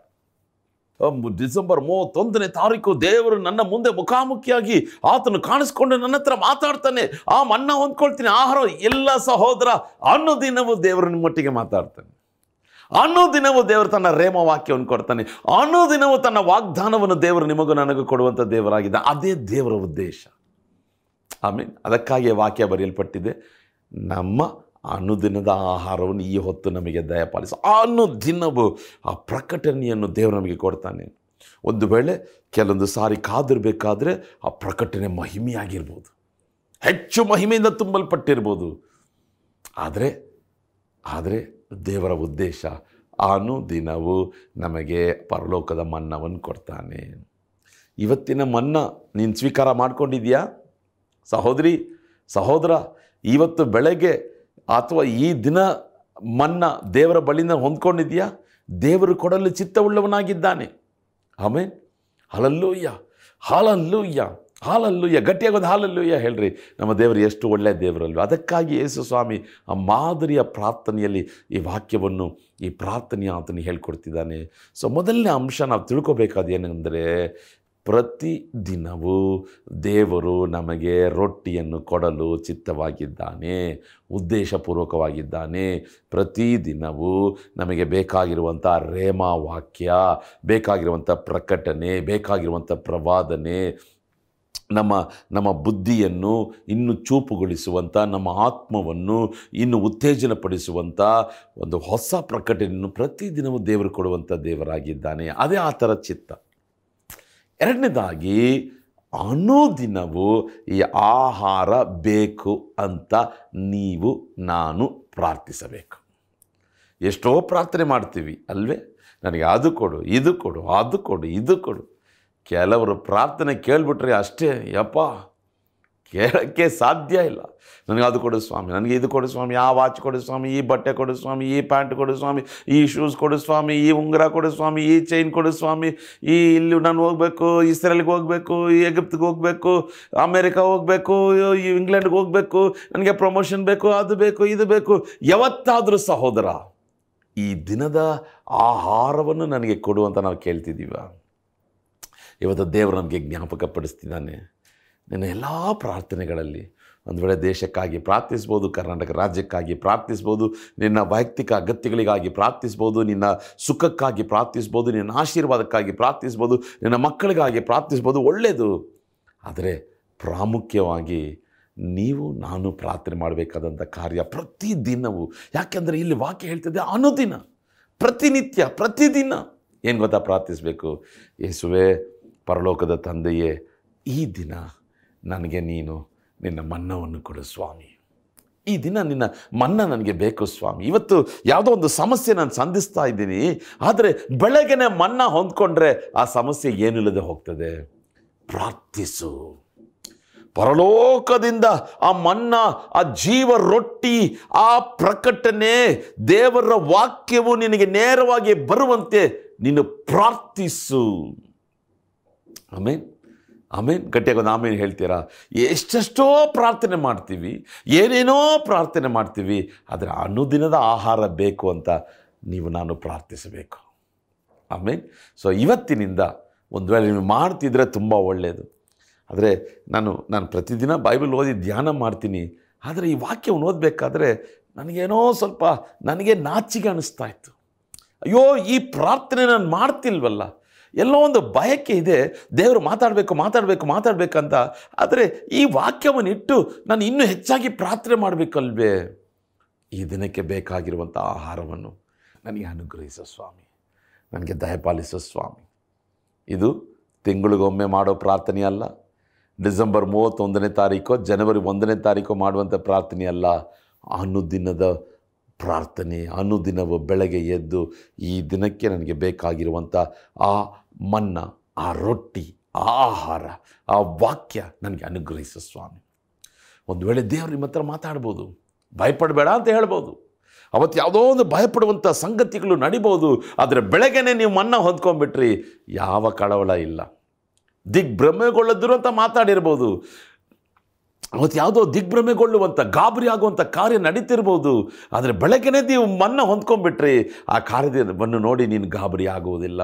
ಡಿಸೆಂಬರ್ ಮೂವತ್ತೊಂದನೇ ತಾರೀಕು ದೇವರು ನನ್ನ ಮುಂದೆ ಮುಖಾಮುಖಿಯಾಗಿ ಆತನು ಕಾಣಿಸ್ಕೊಂಡು ನನ್ನ ಹತ್ರ ಮಾತಾಡ್ತಾನೆ. ಆ ಮನ್ನ ಹೊಂದ್ಕೊಳ್ತೀನಿ. ಆಹಾರ, ಎಲ್ಲ ಸಹೋದರ, ಅನ್ನೋ ದಿನವೂ ದೇವರು ನಿಮ್ಮೊಟ್ಟಿಗೆ ಮಾತಾಡ್ತಾನೆ. ಅನ್ನೋ ದಿನವೂ ದೇವರು ತನ್ನ ರೇಮ ವಾಕ್ಯವನ್ನು ಕೊಡ್ತಾನೆ. ಅನ್ನೋ ದಿನವೂ ತನ್ನ ವಾಗ್ದಾನವನ್ನು ದೇವರು ನಿಮಗೂ ನನಗೂ ಕೊಡುವಂಥ ದೇವರಾಗಿದೆ. ಅದೇ ದೇವರ ಉದ್ದೇಶ. ಆಮೇಲೆ ಅದಕ್ಕಾಗಿಯೇ ವಾಕ್ಯ ಬರೆಯಲ್ಪಟ್ಟಿದೆ. ನಮ್ಮ ಅನುದಿನದ ಆಹಾರವನ್ನು ಈ ಹೊತ್ತು ನಮಗೆ ದಯಪಾಲಿಸ. ಅನುದಿನವು ಆ ಪ್ರಕಟಣೆಯನ್ನು ದೇವರು ನಮಗೆ ಕೊಡ್ತಾನೆ. ಒಂದು ವೇಳೆ ಕೆಲವೊಂದು ಸಾರಿ ಕಾದಿರಬೇಕಾದ್ರೆ ಆ ಪ್ರಕಟಣೆ ಮಹಿಮೆಯಾಗಿರ್ಬೋದು. ಹೆಚ್ಚು ಮಹಿಮೆಯಿಂದ ತುಂಬಲ್ಪಟ್ಟಿರ್ಬೋದು. ಆದರೆ ಆದರೆ ದೇವರ ಉದ್ದೇಶ ಅನುದಿನವು ನಮಗೆ ಪರಲೋಕದ ಮನ್ನವನ್ನು ಕೊಡ್ತಾನೆ. ಇವತ್ತಿನ ಮನ್ನ ನೀನು ಸ್ವೀಕಾರ ಮಾಡ್ಕೊಂಡಿದ್ಯಾ ಸಹೋದರಿ, ಸಹೋದರ, ಇವತ್ತು ಬೆಳಗ್ಗೆ ಅಥವಾ ಈ ದಿನ ಮನ್ನ ದೇವರ ಬಳಿಯಿಂದ ಹೊಂದ್ಕೊಂಡಿದ್ಯಾ ದೇವರು ಕೊಡಲು ಚಿತ್ತವುಳ್ಳವನಾಗಿದ್ದಾನೆ. ಆಮೇಲೆ ಹಾಲಲ್ಲೂಯ್ಯ ಹಾಲಲ್ಲೂಯ್ಯ ಹಾಲಲ್ಲೂಯ್ಯ ಗಟ್ಟಿಯಾಗೋದು ಹಾಲಲ್ಲೂಯ್ಯ ಹೇಳ್ರಿ. ನಮ್ಮ ದೇವರು ಎಷ್ಟು ಒಳ್ಳೆಯ ದೇವರಲ್ವ. ಅದಕ್ಕಾಗಿ ಯೇಸು ಸ್ವಾಮಿ ಆ ಮಾದರಿಯ ಪ್ರಾರ್ಥನೆಯಲ್ಲಿ ಈ ವಾಕ್ಯವನ್ನು, ಈ ಪ್ರಾರ್ಥನೆಯ ಆತನಿಗೆ ಹೇಳ್ಕೊಡ್ತಿದ್ದಾನೆ. ಸೊ ಮೊದಲನೇ ಅಂಶ ನಾವು ತಿಳ್ಕೊಬೇಕಾದ ಏನೆಂದರೆ ಪ್ರತಿ ದಿನವೂ ದೇವರು ನಮಗೆ ರೊಟ್ಟಿಯನ್ನು ಕೊಡಲು ಚಿತ್ತವಾಗಿದ್ದಾನೆ, ಉದ್ದೇಶಪೂರ್ವಕವಾಗಿದ್ದಾನೆ. ಪ್ರತಿದಿನವೂ ನಮಗೆ ಬೇಕಾಗಿರುವಂಥ ರೇಮಾ ವಾಕ್ಯ ಬೇಕಾಗಿರುವಂಥ ಪ್ರಕಟಣೆ ಬೇಕಾಗಿರುವಂಥ ಪ್ರವಾದನೆ, ನಮ್ಮ ನಮ್ಮ ಬುದ್ಧಿಯನ್ನು ಇನ್ನು ಚೂಪುಗೊಳಿಸುವಂಥ, ನಮ್ಮ ಆತ್ಮವನ್ನು ಇನ್ನು ಉತ್ತೇಜನಪಡಿಸುವಂಥ ಒಂದು ಹೊಸ ಪ್ರಕಟಣೆಯನ್ನು ಪ್ರತಿದಿನವೂ ದೇವರು ಕೊಡುವಂಥ ದೇವರಾಗಿದ್ದಾನೆ. ಅದೇ ಆ ಥರ ಚಿತ್ತ. ಎರಡನೇದಾಗಿ ಅನುದಿನವೂ ಈ ಆಹಾರ ಬೇಕು ಅಂತ ನೀವು, ನಾನು ಪ್ರಾರ್ಥಿಸಬೇಕು. ಎಷ್ಟೋ ಪ್ರಾರ್ಥನೆ ಮಾಡ್ತೀವಿ, ಅಲ್ವೇ? ನನಗೆ ಅದು ಕೊಡು, ಇದು ಕೊಡು, ಅದು ಕೊಡು, ಇದು ಕೊಡು. ಕೆಲವರು ಪ್ರಾರ್ಥನೆ ಕೇಳಿಬಿಟ್ರೆ ಅಷ್ಟೇ, ಯಪ್ಪ! ಕೇಳೋಕ್ಕೆ ಸಾಧ್ಯ ಇಲ್ಲ. ನನಗೆ ಅದು ಕೊಡು ಸ್ವಾಮಿ, ನನಗೆ ಇದು ಕೊಡು ಸ್ವಾಮಿ, ಆ ವಾಚ್ ಕೊಡು ಸ್ವಾಮಿ, ಈ ಬಟ್ಟೆ ಕೊಡು ಸ್ವಾಮಿ, ಈ ಪ್ಯಾಂಟ್ ಕೊಡು ಸ್ವಾಮಿ, ಈ ಶೂಸ್ ಕೊಡು ಸ್ವಾಮಿ, ಈ ಉಂಗುರ ಕೊಡು ಸ್ವಾಮಿ, ಈ ಚೈನ್ ಕೊಡು ಸ್ವಾಮಿ, ಈ ಇಲ್ಲಿ ನಾನು ಹೋಗಬೇಕು, ಇಸ್ರೇಲ್ಗೆ ಹೋಗಬೇಕು ಎಗಿಪ್ತ್ಗೆ ಹೋಗಬೇಕು, ಅಮೇರಿಕಾ ಹೋಗಬೇಕು ಇಂಗ್ಲೆಂಡ್ಗೆ ಹೋಗಬೇಕು, ನನಗೆ ಪ್ರಮೋಷನ್ ಬೇಕು, ಅದು ಬೇಕು, ಇದು ಬೇಕು. ಯಾವತ್ತಾದರೂ ಸಹೋದರ, ಈ ದಿನದ ಆಹಾರವನ್ನು ನನಗೆ ಕೊಡು ಅಂತ ನಾವು ಕೇಳ್ತಿದ್ದೀವ. ಇವತ್ತು ದೇವರು ನಮಗೆ ಜ್ಞಾಪಕ ಪಡಿಸ್ತಿದ್ದಾನೆ ನಿನ್ನ ಎಲ್ಲ ಪ್ರಾರ್ಥನೆಗಳಲ್ಲಿ ಒಂದು ವೇಳೆ ದೇಶಕ್ಕಾಗಿ ಪ್ರಾರ್ಥಿಸ್ಬೋದು, ಕರ್ನಾಟಕ ರಾಜ್ಯಕ್ಕಾಗಿ ಪ್ರಾರ್ಥಿಸ್ಬೋದು, ನಿನ್ನ ವೈಯಕ್ತಿಕ ಅಗತ್ಯಗಳಿಗಾಗಿ ಪ್ರಾರ್ಥಿಸ್ಬೋದು, ನಿನ್ನ ಸುಖಕ್ಕಾಗಿ ಪ್ರಾರ್ಥಿಸ್ಬೋದು, ನಿನ್ನ ಆಶೀರ್ವಾದಕ್ಕಾಗಿ ಪ್ರಾರ್ಥಿಸ್ಬೋದು, ನಿನ್ನ ಮಕ್ಕಳಿಗಾಗಿ ಪ್ರಾರ್ಥಿಸ್ಬೋದು, ಒಳ್ಳೆಯದು. ಆದರೆ ಪ್ರಾಮುಖ್ಯವಾಗಿ ನೀವು, ನಾನು ಪ್ರಾರ್ಥನೆ ಮಾಡಬೇಕಾದಂಥ ಕಾರ್ಯ ಪ್ರತಿದಿನವೂ. ಯಾಕೆಂದರೆ ಇಲ್ಲಿ ವಾಕ್ಯ ಹೇಳ್ತಿದ್ದೆ ಅನುದಿನ, ಪ್ರತಿನಿತ್ಯ, ಪ್ರತಿದಿನ. ಏನು ಗೊತ್ತಾ ಪ್ರಾರ್ಥಿಸಬೇಕು? ಯೇಸುವೆ, ಪರಲೋಕದ ತಂದೆಯೇ, ಈ ದಿನ ನನಗೆ ನೀನು ನಿನ್ನ ಮನ್ನವನ್ನು ಕೊಡು ಸ್ವಾಮಿ. ಈ ದಿನ ನಿನ್ನ ಮನ್ನ ನನಗೆ ಬೇಕು ಸ್ವಾಮಿ. ಇವತ್ತು ಯಾವುದೋ ಒಂದು ಸಮಸ್ಯೆ ನಾನು ಸಂಧಿಸ್ತಾ ಇದ್ದೀನಿ. ಆದರೆ ಬೆಳಗ್ಗೆನೆ ಮನ್ನ ಹೊಂದ್ಕೊಂಡ್ರೆ ಆ ಸಮಸ್ಯೆ ಏನಿಲ್ಲದೆ ಹೋಗ್ತದೆ. ಪ್ರಾರ್ಥಿಸು. ಪರಲೋಕದಿಂದ ಆ ಮನ್ನ, ಆ ಜೀವ ರೊಟ್ಟಿ, ಆ ಪ್ರಕಟಣೆ ದೇವರ ವಾಕ್ಯವು ನಿನಗೆ ನೇರವಾಗಿ ಬರುವಂತೆ ನೀನು ಪ್ರಾರ್ಥಿಸು. ಆಮೇನ್? ಆಮೇನ್? ಗಟ್ಟಿಯಾಗೋದು ಆಮೇಲೆ ಹೇಳ್ತೀರಾ? ಎಷ್ಟೆಷ್ಟೋ ಪ್ರಾರ್ಥನೆ ಮಾಡ್ತೀವಿ, ಏನೇನೋ ಪ್ರಾರ್ಥನೆ ಮಾಡ್ತೀವಿ, ಆದರೆ ಅನುದಿನದ ಆಹಾರ ಬೇಕು ಅಂತ ನೀವು ನಾನು ಪ್ರಾರ್ಥಿಸಬೇಕು. ಆಮೇಲೆ ಸೊ ಇವತ್ತಿನಿಂದ ಒಂದು ವೇಳೆ ನೀವು ಮಾಡ್ತಿದ್ರೆ ತುಂಬ ಒಳ್ಳೆಯದು ಆದರೆ ನಾನು ನಾನು ಪ್ರತಿದಿನ ಬೈಬಲ್ ಓದಿ ಧ್ಯಾನ ಮಾಡ್ತೀನಿ, ಆದರೆ ಈ ವಾಕ್ಯವನ್ನು ಓದಬೇಕಾದ್ರೆ ನನಗೇನೋ ಸ್ವಲ್ಪ, ನನಗೆ ನಾಚಿಗೆ ಅನ್ನಿಸ್ತಾ ಇತ್ತು. ಅಯ್ಯೋ, ಈ ಪ್ರಾರ್ಥನೆ ನಾನು ಮಾಡ್ತಿಲ್ವಲ್ಲ? ಎಲ್ಲೋ ಒಂದು ಬಯಕೆ ಇದೆ, ದೇವರು ಮಾತಾಡಬೇಕು ಮಾತಾಡಬೇಕು ಮಾತಾಡಬೇಕಂತ ಆದರೆ ಈ ವಾಕ್ಯವನ್ನು ಇಟ್ಟು ನಾನು ಇನ್ನೂ ಹೆಚ್ಚಾಗಿ ಪ್ರಾರ್ಥನೆ ಮಾಡಬೇಕಲ್ವೇ? ಈ ದಿನಕ್ಕೆ ಬೇಕಾಗಿರುವಂಥ ಆಹಾರವನ್ನು ನನಗೆ ಅನುಗ್ರಹಿಸೋ ಸ್ವಾಮಿ. ನನಗೆ ದಯಪಾಲಿಸೋ ಸ್ವಾಮಿ. ಇದು ತಿಂಗಳಿಗೊಮ್ಮೆ ಮಾಡೋ ಪ್ರಾರ್ಥನೆ ಅಲ್ಲ. ಡಿಸೆಂಬರ್ ಮೂವತ್ತೊಂದನೇ ತಾರೀಕು, ಜನವರಿ ಒಂದನೇ ತಾರೀಕು ಮಾಡುವಂಥ ಪ್ರಾರ್ಥನೆ ಅಲ್ಲ. ಅನುದಿನದ ಪ್ರಾರ್ಥನೆ, ಅನುದಿನವೂ ಬೆಳಗ್ಗೆ ಎದ್ದು ಈ ದಿನಕ್ಕೆ ನನಗೆ ಬೇಕಾಗಿರುವಂಥ ಆ ಮನ್ನ, ಆ ರೊಟ್ಟಿ, ಆ ಆಹಾರ, ಆ ವಾಕ್ಯ ನನಗೆ ಅನುಗ್ರಹಿಸು ಸ್ವಾಮಿ. ಒಂದು ವೇಳೆ ದೇವರು ನಿಮ್ಮ ಹತ್ರ ಮಾತಾಡ್ಬೋದು, ಭಯಪಡಬೇಡ ಅಂತ ಹೇಳ್ಬೋದು, ಅವತ್ತು ಯಾವುದೋ ಒಂದು ಭಯಪಡುವಂಥ ಸಂಗತಿಗಳು ನಡಿಬೋದು, ಆದರೆ ಬೆಳಗ್ಗೆನೆ ನೀವು ಮನ್ನ ಹೊಂದ್ಕೊಂಡ್ಬಿಟ್ರಿ, ಯಾವ ಕಳವಳ ಇಲ್ಲ. ದಿಗ್ಭ್ರಮೆಗೊಳ್ಳದ್ರು ಅಂತ ಮಾತಾಡಿರ್ಬೋದು ಅವತ್ತು ಯಾವುದೋ ದಿಗ್ಭ್ರಮೆಗೊಳ್ಳುವಂಥ ಗಾಬರಿ ಆಗುವಂಥ ಕಾರ್ಯ ನಡೀತಿರ್ಬೋದು. ಆದರೆ ಬೆಳಗ್ಗೆನೇ ನೀವು ಮನ್ನ ಹೊಂದ್ಕೊಂಡ್ಬಿಟ್ರಿ. ಆ ಕಾರ್ಯವನ್ನು ನೋಡಿ ನೀನು ಗಾಬರಿ ಆಗುವುದಿಲ್ಲ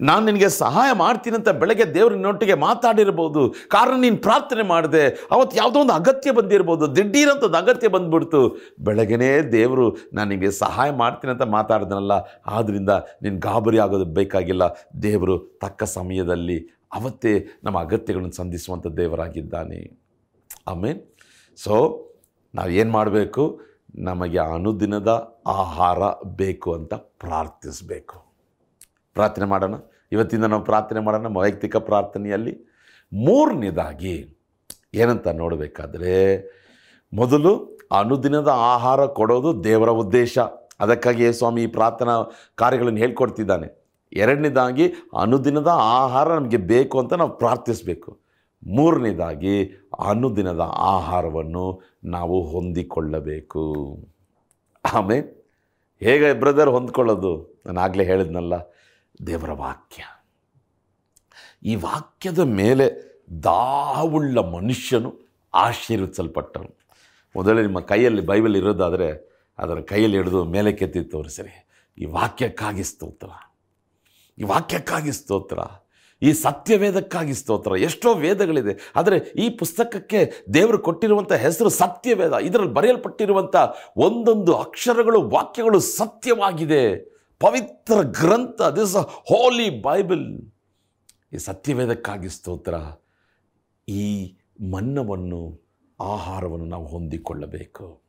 ನಾನು ನಿನಗೆ ಸಹಾಯ ಮಾಡ್ತೀನಿ ಅಂತ ಬೆಳಗ್ಗೆ ದೇವರಿನೊಟ್ಟಿಗೆ ಮಾತಾಡಿರ್ಬೋದು. ಕಾರಣ ನೀನು ಪ್ರಾರ್ಥನೆ ಮಾಡಿದೆ. ಅವತ್ತು ಯಾವುದೋ ಒಂದು ಅಗತ್ಯ ಬಂದಿರ್ಬೋದು. ದಿಢೀರಂಥದ್ದು ಅಗತ್ಯ ಬಂದ್ಬಿಡ್ತು. ಬೆಳಗ್ಗೆನೇ ದೇವರು, ನಾನು ನಿಮಗೆ ಸಹಾಯ ಮಾಡ್ತೀನಿ ಅಂತ ಮಾತಾಡಿದ್ನಲ್ಲ. ಆದ್ದರಿಂದ ನೀನು ಗಾಬರಿ ಆಗೋದು ಬೇಕಾಗಿಲ್ಲ. ದೇವರು ತಕ್ಕ ಸಮಯದಲ್ಲಿ ಅವತ್ತೇ ನಮ್ಮ ಅಗತ್ಯಗಳನ್ನು ಸಂಧಿಸುವಂಥ ದೇವರಾಗಿದ್ದಾನೆ. ಆಮೇನ್ ಸೊ ನಾವು ಏನು ಮಾಡಬೇಕು? ನಮಗೆ ಅನುದಿನದ ಆಹಾರ ಬೇಕು ಅಂತ ಪ್ರಾರ್ಥಿಸಬೇಕು. ಪ್ರಾರ್ಥನೆ ಮಾಡೋಣ. ಇವತ್ತಿಂದ ನಾವು ಪ್ರಾರ್ಥನೆ ಮಾಡೋಣ ವೈಯಕ್ತಿಕ ಪ್ರಾರ್ಥನೆಯಲ್ಲಿ. ಮೂರನೇದಾಗಿ ಏನಂತ ನೋಡಬೇಕಾದ್ರೆ, ಮೊದಲು ಅನುದಿನದ ಆಹಾರ ಕೊಡೋದು ದೇವರ ಉದ್ದೇಶ. ಅದಕ್ಕಾಗಿ ಸ್ವಾಮಿ ಈ ಪ್ರಾರ್ಥನಾ ಕಾರ್ಯಗಳನ್ನು ಹೇಳ್ಕೊಡ್ತಿದ್ದಾನೆ. ಎರಡನೇದಾಗಿ ಅನುದಿನದ ಆಹಾರ ನಮಗೆ ಬೇಕು ಅಂತ ನಾವು ಪ್ರಾರ್ಥಿಸಬೇಕು. ಮೂರನೇದಾಗಿ ಅನುದಿನದ ಆಹಾರವನ್ನು ನಾವು ಹೊಂದಿಕೊಳ್ಳಬೇಕು. ಆಮೇಲೆ ಹೇಗೆ ಬ್ರದರ್ ಹೊಂದ್ಕೊಳ್ಳೋದು? ನಾನು ಆಗಲೇ ಹೇಳಿದ್ನಲ್ಲ, ದೇವರ ವಾಕ್ಯ. ಈ ವಾಕ್ಯದ ಮೇಲೆ ದಾವುಳ್ಳ ಮನುಷ್ಯನು ಆಶೀರ್ವಿಸಲ್ಪಟ್ಟನು. ಮೊದಲೇ ನಿಮ್ಮ ಕೈಯಲ್ಲಿ ಬೈಬಲ್ ಇರೋದಾದರೆ ಅದರ ಕೈಯಲ್ಲಿ ಹಿಡಿದು ಮೇಲೆ ಕೆತ್ತಿ ತೋರಿಸಿರಿ. ಈ ವಾಕ್ಯಕ್ಕಾಗಿ ಸ್ತೋತ್ರ. ಈ ವಾಕ್ಯಕ್ಕಾಗಿ ಸ್ತೋತ್ರ. ಈ ಸತ್ಯವೇದಕ್ಕಾಗಿ ಸ್ತೋತ್ರ. ಎಷ್ಟೋ ವೇದಗಳಿದೆ. ಆದರೆ ಈ ಪುಸ್ತಕಕ್ಕೆ ದೇವರು ಕೊಟ್ಟಿರುವಂಥ ಹೆಸರು ಸತ್ಯವೇದ. ಇದರಲ್ಲಿ ಬರೆಯಲ್ಪಟ್ಟಿರುವಂಥ ಒಂದೊಂದು ಅಕ್ಷರಗಳು, ವಾಕ್ಯಗಳು ಸತ್ಯವಾಗಿದೆ. ಪವಿತ್ರ ಗ್ರಂಥ. ದಿಸ್ ಅ ಹೋಲಿ ಬೈಬಲ್ ಈ ಸತ್ಯವೇದಕ್ಕಾಗಿ ಸ್ತೋತ್ರ. ಈ ಮನ್ನವನ್ನು, ಆಹಾರವನ್ನು ನಾವು ಹೊಂದಿಕೊಳ್ಳಬೇಕು.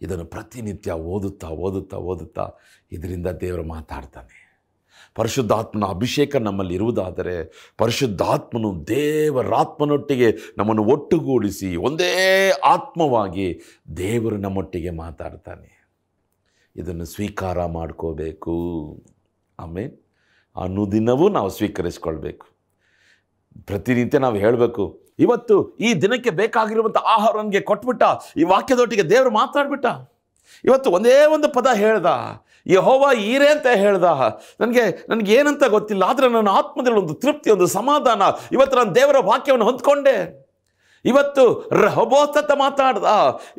ಇದನ್ನು ಪ್ರತಿನಿತ್ಯ ಓದುತ್ತಾ ಓದುತ್ತಾ ಓದುತ್ತಾ ಇದರಿಂದ ದೇವರು ಮಾತಾಡ್ತಾನೆ. ಪರಿಶುದ್ಧಾತ್ಮನ ಅಭಿಷೇಕ ನಮ್ಮಲ್ಲಿ ಇರುವುದಾದರೆ ಪರಿಶುದ್ಧಾತ್ಮನು ದೇವರಾತ್ಮನೊಟ್ಟಿಗೆ ನಮ್ಮನ್ನು ಒಟ್ಟುಗೂಡಿಸಿ ಒಂದೇ ಆತ್ಮವಾಗಿ ದೇವರು ನಮ್ಮೊಟ್ಟಿಗೆ ಮಾತಾಡ್ತಾನೆ. ಇದನ್ನು ಸ್ವೀಕಾರ ಮಾಡ್ಕೋಬೇಕು. ಆಮೇಲೆ ಅನುದಿನವೂ ನಾವು ಸ್ವೀಕರಿಸ್ಕೊಳ್ಬೇಕು. ಪ್ರತಿನಿತ್ಯ ನಾವು ಹೇಳಬೇಕು, ಇವತ್ತು ಈ ದಿನಕ್ಕೆ ಬೇಕಾಗಿರುವಂಥ ಆಹಾರ ನನಗೆ ಕೊಟ್ಬಿಟ್ಟ, ಈ ವಾಕ್ಯದೊಟ್ಟಿಗೆ ದೇವರು ಮಾತಾಡ್ಬಿಟ್ಟ. ಇವತ್ತು ಒಂದೇ ಒಂದು ಪದ ಹೇಳ್ದ ಯಹೋವ ಈರೆ ಅಂತ ಹೇಳ್ದ ನನಗೆ ನನಗೆ ಏನಂತ ಗೊತ್ತಿಲ್ಲ, ಆದರೆ ನನ್ನ ಆತ್ಮದಲ್ಲಿ ಒಂದು ತೃಪ್ತಿ, ಒಂದು ಸಮಾಧಾನ. ಇವತ್ತು ನಾನು ದೇವರ ವಾಕ್ಯವನ್ನು ಹೊಂದ್ಕೊಂಡೆ. ಇವತ್ತು ರಹಬೋತ ಅಂತ ಮಾತಾಡ್ದ.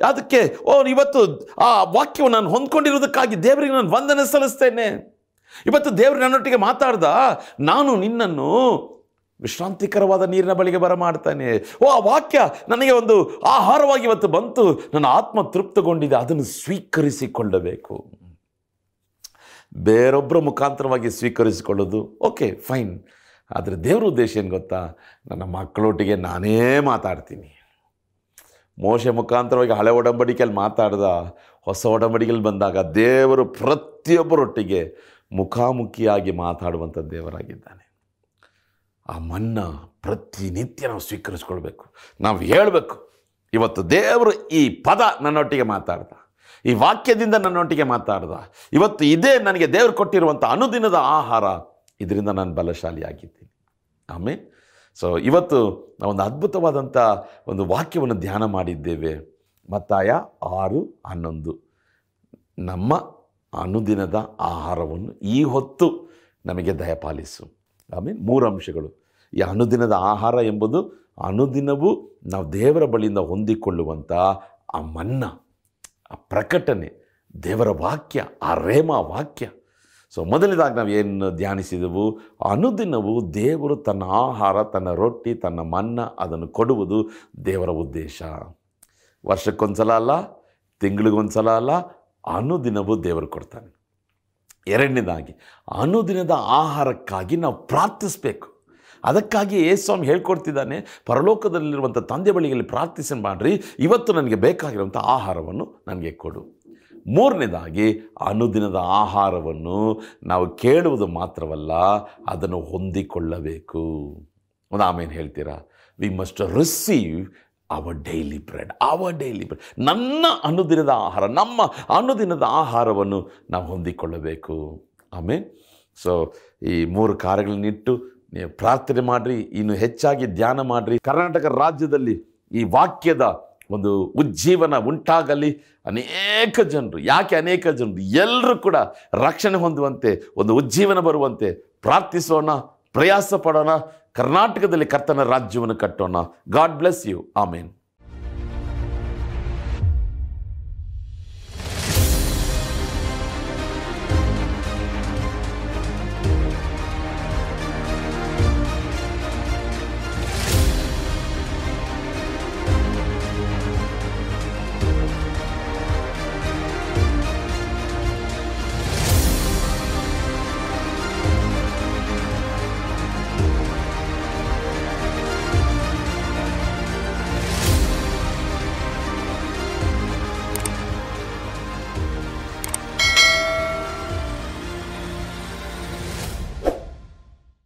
ಅದಕ್ಕೆ, ಓ, ಇವತ್ತು ಆ ವಾಕ್ಯವನ್ನು ನಾನು ಹೊಂದ್ಕೊಂಡಿರೋದಕ್ಕಾಗಿ ದೇವರಿಗೆ ನಾನು ವಂದನೆ ಸಲ್ಲಿಸ್ತೇನೆ. ಇವತ್ತು ದೇವರು ನನ್ನೊಟ್ಟಿಗೆ ಮಾತಾಡ್ದ. ನಾನು ನಿನ್ನನ್ನು ವಿಶ್ರಾಂತಿಕರವಾದ ನೀರಿನ ಬಳಿಗೆ ಬರಮಾಡ್ತಾನೆ. ಓ, ಆ ವಾಕ್ಯ ನನಗೆ ಒಂದು ಆಹಾರವಾಗಿ ಇವತ್ತು ಬಂತು. ನನ್ನ ಆತ್ಮ ತೃಪ್ತಗೊಂಡಿದೆ. ಅದನ್ನು ಸ್ವೀಕರಿಸಿಕೊಳ್ಳಬೇಕು. ಬೇರೊಬ್ಬರ ಮುಖಾಂತರವಾಗಿ ಸ್ವೀಕರಿಸಿಕೊಳ್ಳೋದು, ಓಕೆ, ಫೈನ್. ಆದರೆ ದೇವ್ರ ಉದ್ದೇಶ ಏನು ಗೊತ್ತಾ? ನನ್ನ ಮಕ್ಕಳೊಟ್ಟಿಗೆ ನಾನೇ ಮಾತಾಡ್ತೀನಿ. ಮೋಶೆ ಮುಖಾಂತರವಾಗಿ ಹಳೆ ಒಡಂಬಡಿಕೆಯಲ್ಲಿ ಮಾತಾಡ್ದ, ಹೊಸ ಒಡಂಬಡಿಕೆಯಲ್ಲಿ ಬಂದಾಗ ದೇವರು ಪ್ರತಿಯೊಬ್ಬರೊಟ್ಟಿಗೆ ಮುಖಾಮುಖಿಯಾಗಿ ಮಾತಾಡುವಂಥ ದೇವರಾಗಿದ್ದಾನೆ. ಆ ಮನ್ನ ಪ್ರತಿನಿತ್ಯ ನಾವು ಸ್ವೀಕರಿಸ್ಕೊಳ್ಬೇಕು. ನಾವು ಹೇಳಬೇಕು, ಇವತ್ತು ದೇವರು ಈ ಪದ ನನ್ನೊಟ್ಟಿಗೆ ಮಾತಾಡ್ದ. ಈ ವಾಕ್ಯದಿಂದ ನನ್ನೊಟ್ಟಿಗೆ ಮಾತಾಡ್ದ. ಇವತ್ತು ಇದೇ ನನಗೆ ದೇವರು ಕೊಟ್ಟಿರುವಂಥ ಅನುದಿನದ ಆಹಾರ. ಇದರಿಂದ ನಾನು ಬಲಶಾಲಿಯಾಗಿದ್ದೀನಿ. ಆಮೇಲೆ ಸೊ ಇವತ್ತು ನಾವೊಂದು ಅದ್ಭುತವಾದಂಥ ಒಂದು ವಾಕ್ಯವನ್ನು ಧ್ಯಾನ ಮಾಡಿದ್ದೇವೆ. ಮತ್ತಾಯ ಆರು ಹನ್ನೊಂದು. ನಮ್ಮ ಅನುದಿನದ ಆಹಾರವನ್ನು ಈ ಹೊತ್ತು ನಮಗೆ ದಯಪಾಲಿಸು. ಆಮೇಲೆ ಮೂರು ಅಂಶಗಳು. ಈ ಅನುದಿನದ ಆಹಾರ ಎಂಬುದು ಅನುದಿನವೂ ನಾವು ದೇವರ ಬಳಿಯಿಂದ ಹೊಂದಿಕೊಳ್ಳುವಂಥ ಆ ಮನ್ನ. ಆ ಪ್ರಕಟಣೆ ದೇವರ ವಾಕ್ಯ, ಆ ರೇಮ ವಾಕ್ಯ. ಸೊ ಮೊದಲನೇದಾಗಿ ನಾವು ಏನು ಧ್ಯಾನಿಸಿದೆವು? ಅನುದಿನವು ದೇವರು ತನ್ನ ಆಹಾರ, ತನ್ನ ರೊಟ್ಟಿ, ತನ್ನ ಮನ್ನ ಅದನ್ನು ಕೊಡುವುದು ದೇವರ ಉದ್ದೇಶ. ವರ್ಷಕ್ಕೊಂದ್ಸಲ ಅಲ್ಲ, ತಿಂಗಳಿಗೊಂದ್ಸಲ ಅಲ್ಲ, ಅನುದಿನವೂ ದೇವರು ಕೊಡ್ತಾನೆ. ಎರಡನೇದಾಗಿ, ಅನುದಿನದ ಆಹಾರಕ್ಕಾಗಿ ನಾವು ಪ್ರಾರ್ಥಿಸಬೇಕು. ಅದಕ್ಕಾಗಿ ಸ್ವಾಮಿ ಹೇಳ್ಕೊಡ್ತಿದ್ದಾನೆ, ಪರಲೋಕದಲ್ಲಿರುವಂಥ ತಂದೆ ಬಳಿಯಲ್ಲಿ ಪ್ರಾರ್ಥಿಸಿ ಮಾಡಿರಿ, ಇವತ್ತು ನನಗೆ ಬೇಕಾಗಿರುವಂಥ ಆಹಾರವನ್ನು ನನಗೆ ಕೊಡು. ಮೂರನೇದಾಗಿ, ಅನುದಿನದ ಆಹಾರವನ್ನು ನಾವು ಕೇಳುವುದು ಮಾತ್ರವಲ್ಲ, ಅದನ್ನು ಹೊಂದಿಕೊಳ್ಳಬೇಕು. ಒಂದು ಆಮೇಲೆ ಹೇಳ್ತೀರಾ? We must receive our daily bread our daily bread ನನ್ನ ಅನುದಿನದ ಆಹಾರ, ನಮ್ಮ ಅನುದಿನದ ಆಹಾರವನ್ನು ನಾವು ಹೊಂದಿಕೊಳ್ಳಬೇಕು. ಆಮೇಲೆ ಸೊ ಈ ಮೂರು ಕಾರ್ಯಗಳನ್ನಿಟ್ಟು ನೀವು ಪ್ರಾರ್ಥನೆ ಮಾಡಿರಿ, ಇನ್ನು ಹೆಚ್ಚಾಗಿ ಧ್ಯಾನ ಮಾಡಿರಿ. ಕರ್ನಾಟಕ ರಾಜ್ಯದಲ್ಲಿ ಈ ವಾಕ್ಯದ ಒಂದು ಉಜ್ಜೀವನ ಉಂಟಾಗಲಿ. ಅನೇಕ ಜನರು, ಯಾಕೆ ಅನೇಕ ಜನರು? ಎಲ್ಲರೂ ಕೂಡ ರಕ್ಷಣೆ ಹೊಂದುವಂತೆ, ಒಂದು ಉಜ್ಜೀವನ ಬರುವಂತೆ ಪ್ರಾರ್ಥಿಸೋಣ ಪ್ರಯಾಸ ಪಡೋಣ ಕರ್ನಾಟಕದಲ್ಲಿ ಕರ್ತನ ರಾಜ್ಯವನ್ನು ಕಟ್ಟೋಣ. God bless you amen